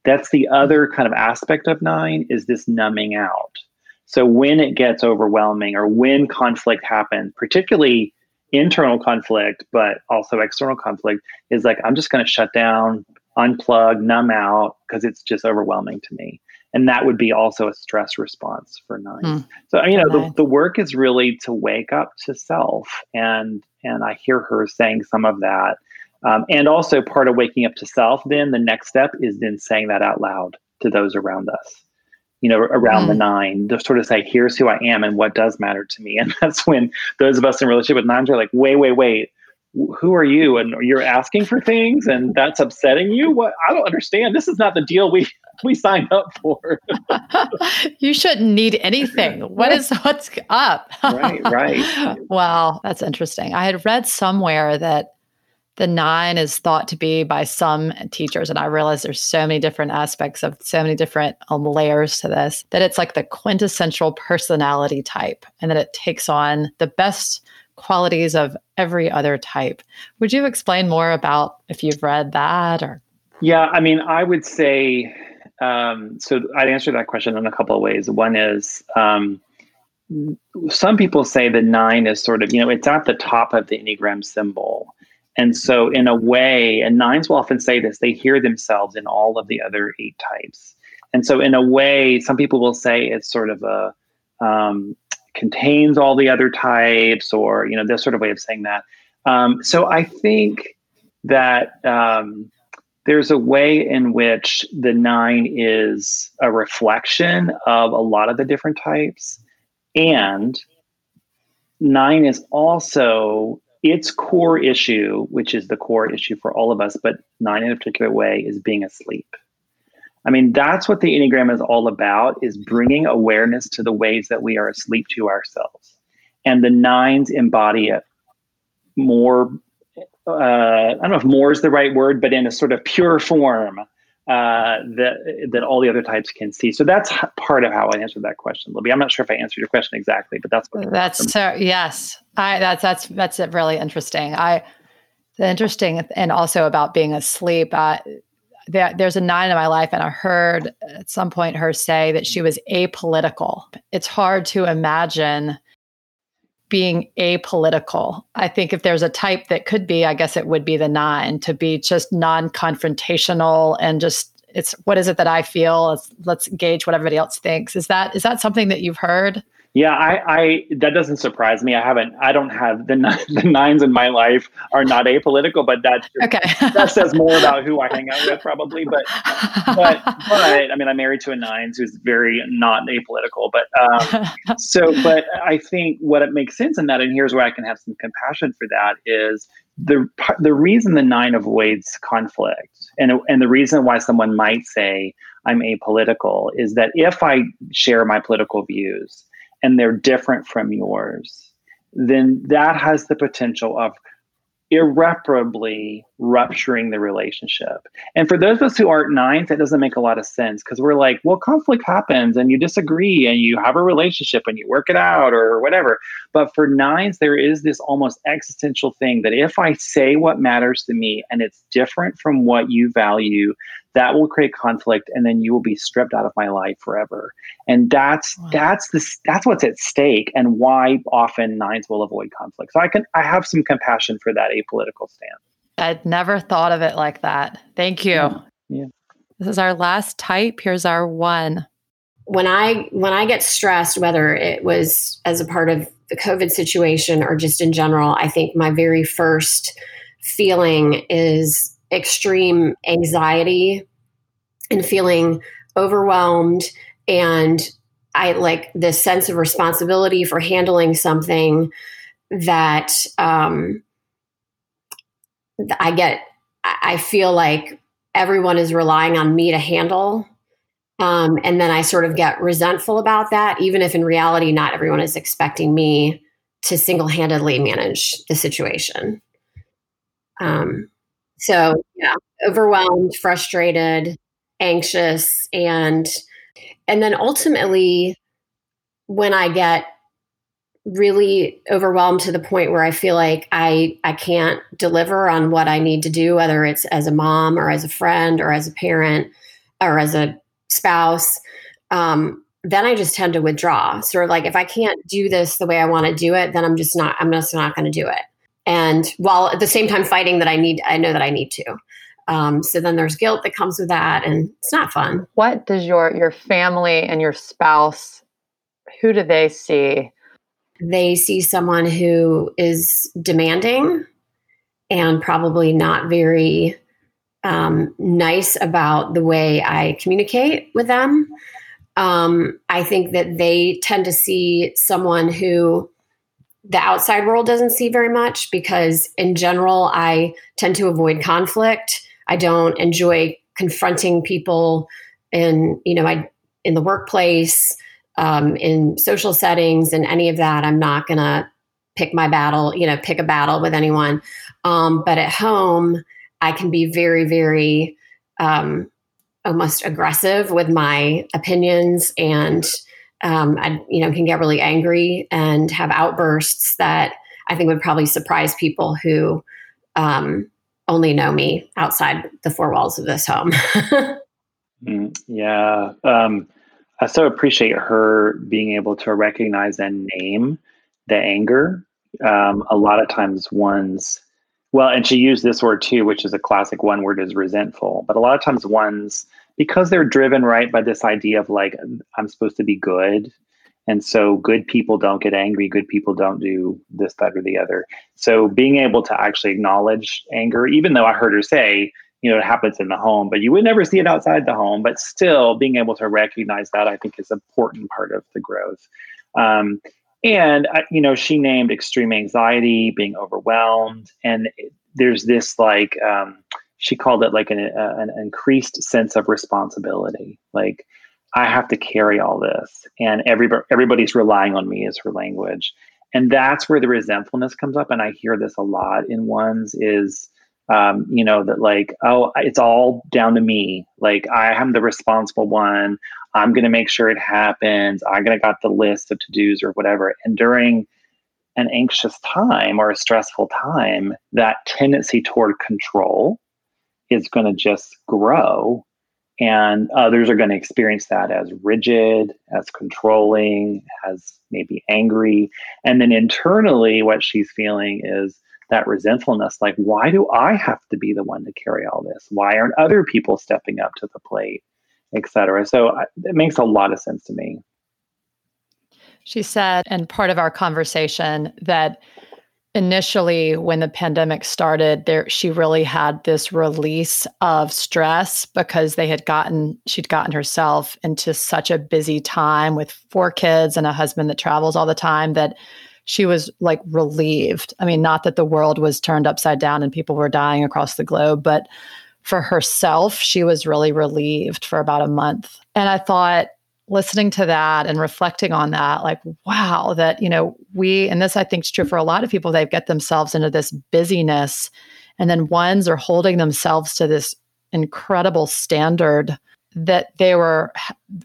that's the other kind of aspect of nine is this numbing out so when it gets overwhelming or when conflict happens, particularly internal conflict, but also external conflict, is like, I'm just going to shut down, unplug, numb out because it's just overwhelming to me. And that would be also a stress response for nine. Mm. So, you know, okay. the, the work is really to wake up to self. And, and I hear her saying some of that Um, and also part of waking up to self, then the next step is then saying that out loud to those around us, you know, around mm. the nine, to sort of say, here's who I am and what does matter to me. [LAUGHS] And that's when those of us in relationship with nines are like, wait, wait, wait, who are you? And you're asking for things and that's upsetting you? What? I don't understand. This is not the deal we we signed up for. [LAUGHS] [LAUGHS] you shouldn't need anything. What is what's up? right, right. Wow, that's interesting. I had read somewhere that the nine is thought to be by some teachers, and I realize there's so many different aspects of so many different um, layers to this, that it's like the quintessential personality type, and that it takes on the best qualities of every other type. Would you explain more about if you've read that or? Yeah, I mean, I would say um, so. I'd answer that question in a couple of ways. One is um, some people say the nine is sort of, you know, it's at the top of the Enneagram symbol. And so, in a way, and nines will often say this, they hear themselves in all of the other eight types. And so, in a way, some people will say it's sort of a um, contains all the other types, or you know, this sort of way of saying that. Um, so, I think that um, there's a way in which the nine is a reflection of a lot of the different types, and nine is also its core issue, which is the core issue for all of us, but nine in a particular way, is being asleep. I mean, that's what the Enneagram is all about, is bringing awareness to the ways that we are asleep to ourselves. And the nines embody it more, uh, I don't know if more is the right word, but in a sort of pure form uh, that that all the other types can see. So that's part of how I answered that question, Libby. I'm not sure if I answered your question exactly, but that's what that's so yes. I that's that's that's really interesting. I the interesting and also about being asleep. Uh, there, there's a nine in my life, and I heard at some point her say that she was apolitical. It's hard to imagine being apolitical. I think if there's a type that could be, I guess it would be the nine to be just non confrontational and just it's what is it that I feel? Let's, let's gauge what everybody else thinks. Is that is that something that you've heard? Yeah, I, I that doesn't surprise me. I haven't. I don't have the [LAUGHS] the nines in my life are not apolitical, but that [LAUGHS] okay. that says more about who I hang out with, probably. But but but I mean, I'm married to a nines who's very not apolitical. But um, [LAUGHS] so, but I think what it makes sense in that, and here's where I can have some compassion for that is the the reason the nine avoids conflict, and and the reason why someone might say I'm apolitical is that if I share my political views and they're different from yours, then that has the potential of irreparably rupturing the relationship. And for those of us who aren't nines, that doesn't make a lot of sense because we're like, well, conflict happens and you disagree and you have a relationship and you work it out or whatever. But for nines, there is this almost existential thing that if I say what matters to me and it's different from what you value, that will create conflict and then you will be stripped out of my life forever. And that's wow. that's this that's what's at stake and why often nines will avoid conflict. So i can i have some compassion for that apolitical stance. I'd never thought of it like that. Thank you. Yeah. yeah. this is our last type. Here's our one. When i when i get stressed whether it was as a part of the covid situation or just in general i think my very first feeling is extreme anxiety and feeling overwhelmed and I like this sense of responsibility for handling something that um, I get. I feel like everyone is relying on me to handle. Um, and then I sort of get resentful about that, even if in reality, not everyone is expecting me to single handedly manage the situation. Um, so, yeah, overwhelmed, frustrated, anxious, and and then ultimately, when I get really overwhelmed to the point where I feel like I I can't deliver on what I need to do, whether it's as a mom or as a friend or as a parent or as a spouse, um, then I just tend to withdraw. Sort of like if I can't do this the way I want to do it, then I'm just not I'm just not going to do it and while at the same time fighting that I need, I know that I need to. Um, so then there's guilt that comes with that, and it's not fun. What does your your family and your spouse? Who do they see? They see someone who is demanding and probably not very um, nice about the way I communicate with them. Um, I think that they tend to see someone who the outside world doesn't see very much because, in general, I tend to avoid conflict. I don't enjoy confronting people in, you know, I in the workplace, um, in social settings, and any of that. I'm not going to pick my battle, you know, pick a battle with anyone. Um, but at home, I can be very, very um, almost aggressive with my opinions and um, I, you know, can get really angry and have outbursts that I think would probably surprise people who um, only know me outside the four walls of this home. [LAUGHS] mm, yeah. Um, I so appreciate her being able to recognize and name the anger. Um, a lot of times one's well, and she used this word too, which is a classic one word is resentful. But a lot of times one's because they're driven right by this idea of like I'm supposed to be good. And so good people don't get angry, good people don't do this, that, or the other. So being able to actually acknowledge anger, even though I heard her say, you know, it happens in the home, but you would never see it outside the home. But still being able to recognize that I think is an important part of the growth. Um, and you know she named extreme anxiety being overwhelmed and there's this like um, she called it like an, uh, an increased sense of responsibility like i have to carry all this and everybody, everybody's relying on me is her language and that's where the resentfulness comes up and i hear this a lot in ones is um, you know that like oh it's all down to me like i am the responsible one I'm going to make sure it happens. I'm going to got the list of to dos or whatever. And during an anxious time or a stressful time, that tendency toward control is going to just grow. And others are going to experience that as rigid, as controlling, as maybe angry. And then internally, what she's feeling is that resentfulness like, why do I have to be the one to carry all this? Why aren't other people stepping up to the plate? etc. So it makes a lot of sense to me. She said, and part of our conversation, that initially when the pandemic started there she really had this release of stress because they had gotten she'd gotten herself into such a busy time with four kids and a husband that travels all the time that she was like relieved i mean not that the world was turned upside down and people were dying across the globe but for herself, she was really relieved for about a month. And I thought, listening to that and reflecting on that, like, wow, that, you know, we, and this I think is true for a lot of people, they get themselves into this busyness. And then ones are holding themselves to this incredible standard that they were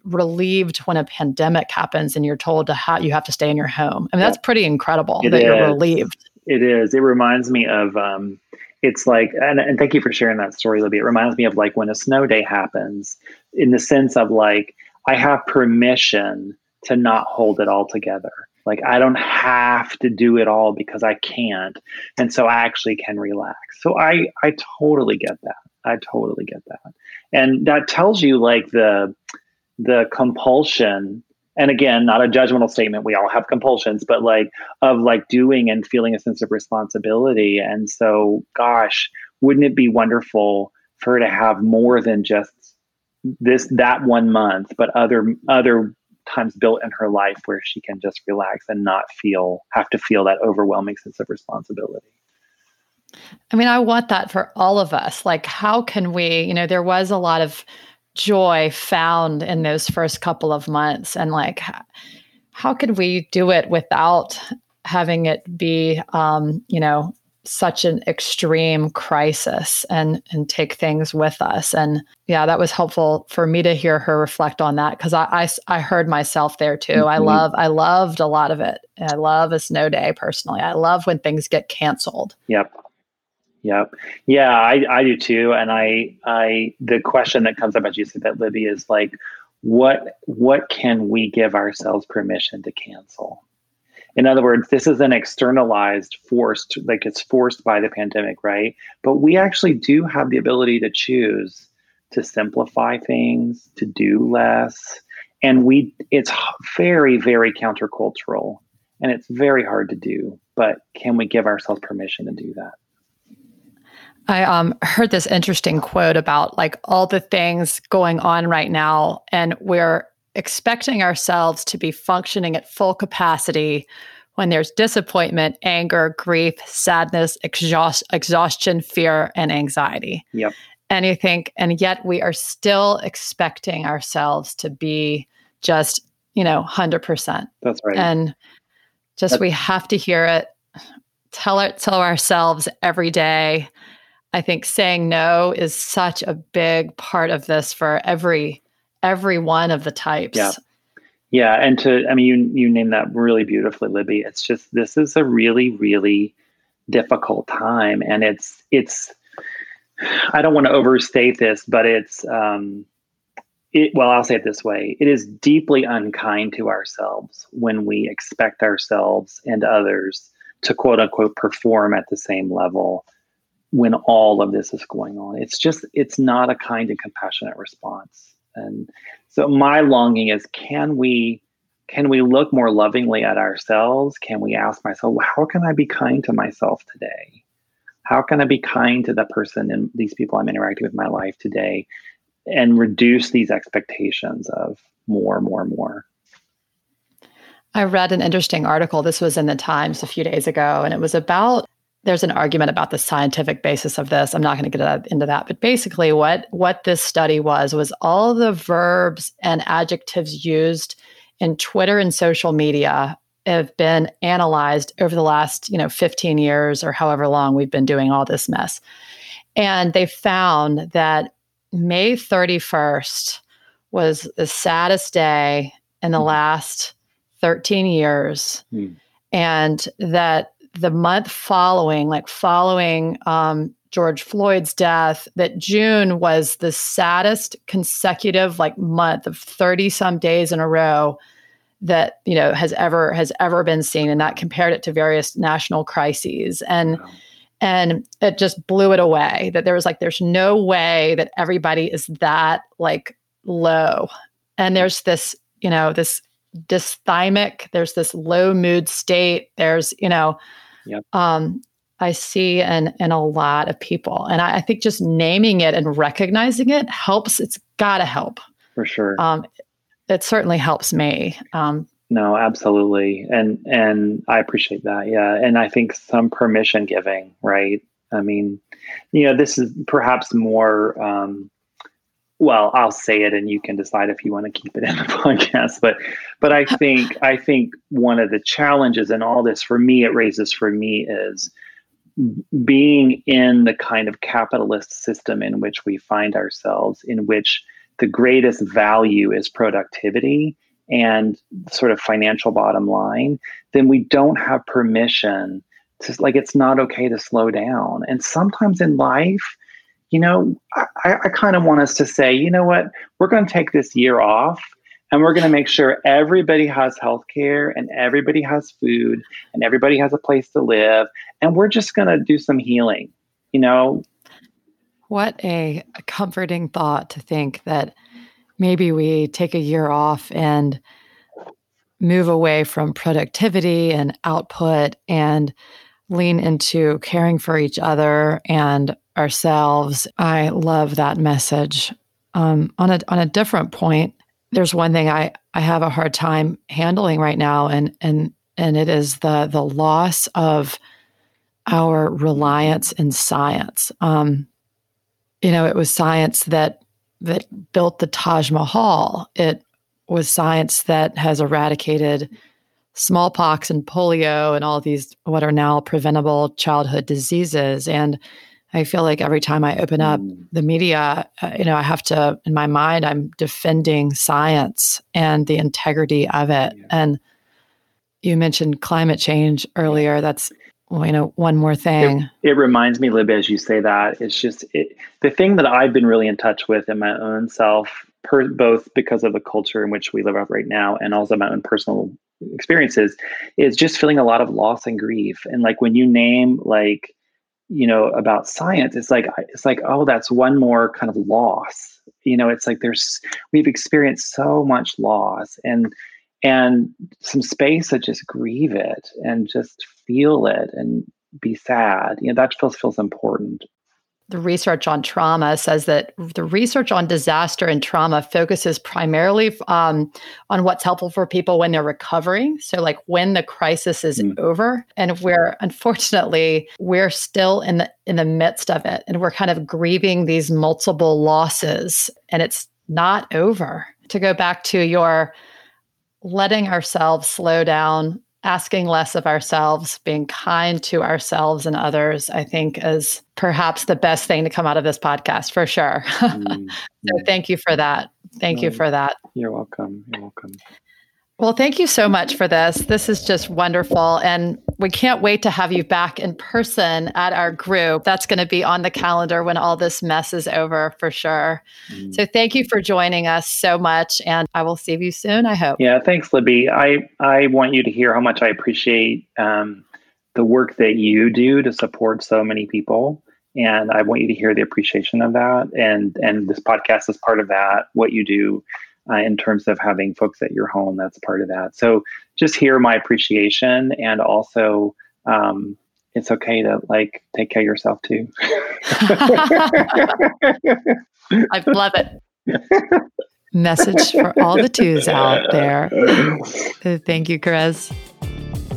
relieved when a pandemic happens and you're told to ha- you have to stay in your home. I mean, that's pretty incredible it that is. you're relieved. It is. It reminds me of um, it's like and, and thank you for sharing that story libby it reminds me of like when a snow day happens in the sense of like i have permission to not hold it all together. Like i don't have to do it all because i can't. And so i actually can relax. So i i totally get that. I totally get that. And that tells you like the the compulsion. And again not a judgmental statement. We all have compulsions but like of like doing and feeling a sense of responsibility. And so gosh wouldn't it be wonderful for her to have more than just this that one month but other other times built in her life where she can just relax and not feel have to feel that overwhelming sense of responsibility I mean, I want that for all of us. Like, how can we, you know, there was a lot of joy found in those first couple of months and like how could we do it without having it be um, you know such an extreme crisis and and take things with us and yeah that was helpful for me to hear her reflect on that because I, I, I heard myself there too mm-hmm. i love i loved a lot of it i love a snow day personally i love when things get canceled yep Yep. Yeah, I, I do too. And I I the question that comes up as you said that Libby is like, what what can we give ourselves permission to cancel? In other words, this is an externalized forced, like it's forced by the pandemic, right? But we actually do have the ability to choose to simplify things, to do less. And we it's very, very countercultural and it's very hard to do. But can we give ourselves permission to do that? I um, heard this interesting quote about like all the things going on right now, and we're expecting ourselves to be functioning at full capacity when there's disappointment, anger, grief, sadness, exhaust, exhaustion, fear, and anxiety. Yep. And you think, and yet we are still expecting ourselves to be just, you know, 100%. That's right. And just That's- we have to hear it, tell it, tell ourselves every day. I think saying no is such a big part of this for every every one of the types. Yeah. Yeah, and to I mean you you named that really beautifully, Libby. It's just this is a really really difficult time, and it's it's I don't want to overstate this, but it's um, it, well, I'll say it this way: it is deeply unkind to ourselves when we expect ourselves and others to quote unquote perform at the same level when all of this is going on. It's just it's not a kind and compassionate response. And so my longing is can we can we look more lovingly at ourselves? Can we ask myself, well, how can I be kind to myself today? How can I be kind to the person and these people I'm interacting with in my life today and reduce these expectations of more, more, more? I read an interesting article. This was in the Times a few days ago, and it was about there's an argument about the scientific basis of this. I'm not going to get into that, but basically, what what this study was was all the verbs and adjectives used in Twitter and social media have been analyzed over the last you know 15 years or however long we've been doing all this mess, and they found that May 31st was the saddest day in the hmm. last 13 years, mm. and that the month following, like following um, George Floyd's death, that June was the saddest consecutive like month of 30 some days in a row that you know has ever has ever been seen and that compared it to various national crises and wow. and it just blew it away that there was like there's no way that everybody is that like low and there's this you know this dysthymic there's this low mood state there's you know Yep. Um, I see in in a lot of people, and I, I, think just naming it and recognizing it helps. It's got to help for sure. Um, it certainly helps me. Um, no, absolutely, and and I appreciate that. Yeah, and I think some permission giving, right? I mean, you know, this is perhaps more um, well i'll say it and you can decide if you want to keep it in the [LAUGHS] podcast but but i [LAUGHS] think i think one of the challenges in all this for me it raises for me is being in the kind of capitalist system in which we find ourselves in which the greatest value is productivity and sort of financial bottom line then we don't have permission to like it's not okay to slow down. And sometimes in life you know, I, I kind of want us to say, you know what, we're going to take this year off and we're going to make sure everybody has health care and everybody has food and everybody has a place to live. And we're just going to do some healing, you know. What a comforting thought to think that maybe we take a year off and move away from productivity and output and lean into caring for each other and ourselves. I love that message. Um, on a on a different point, there's one thing I I have a hard time handling right now, and and and it is the the loss of our reliance in science. Um, you know, it was science that that built the Taj Mahal. It was science that has eradicated smallpox and polio and all these what are now preventable childhood diseases. And I feel like every time I open up mm. the media, uh, you know, I have to, in my mind, I'm defending science and the integrity of it. Yeah. And you mentioned climate change earlier. That's, well, you know, one more thing. It, it reminds me, Libby, as you say that, it's just it, the thing that I've been really in touch with in my own self, per, both because of the culture in which we live out right now and also my own personal experiences, is just feeling a lot of loss and grief. And like when you name like, you know about science it's like it's like oh that's one more kind of loss. You know it's like there's we've experienced so much loss and and some space to just grieve it and just feel it and be sad. You know that feels feels important the research on trauma says that the research on disaster and trauma focuses primarily um, on what's helpful for people when they're recovering. So, like when the crisis is mm. over, and we're unfortunately we're still in the in the midst of it, and we're kind of grieving these multiple losses, and it's not over. To go back to your letting ourselves slow down asking less of ourselves, being kind to ourselves and others, I think is perhaps the best thing to come out of this podcast for sure. Mm-hmm. [LAUGHS] so thank you for that. Thank you for that. You're welcome. You're welcome. Well, thank you so much for this. This is just wonderful. And we can't wait to have you back in person at our group. That's going to be on the calendar when all this mess is over for sure. Mm. So thank you for joining us so much. And I will see you soon, I hope. Yeah, thanks, Libby. I, I want you to hear how much I appreciate um, the work that you do to support so many people. And I want you to hear the appreciation of that. And, and this podcast is part of that, what you do uh, in terms of having folks at your home. That's part of that. So just hear my appreciation and also um, it's okay to like take care of yourself too. [LAUGHS] I love it. Message for all the twos out there. Thank you, Chris.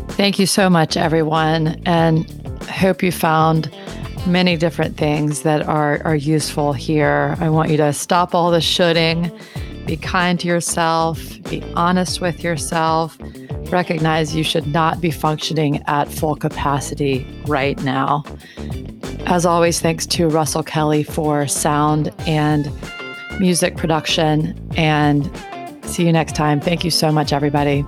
Thank you so much, everyone. And hope you found many different things that are, are useful here. I want you to stop all the shooting be kind to yourself, be honest with yourself, recognize you should not be functioning at full capacity right now. As always, thanks to Russell Kelly for sound and music production. And see you next time. Thank you so much, everybody.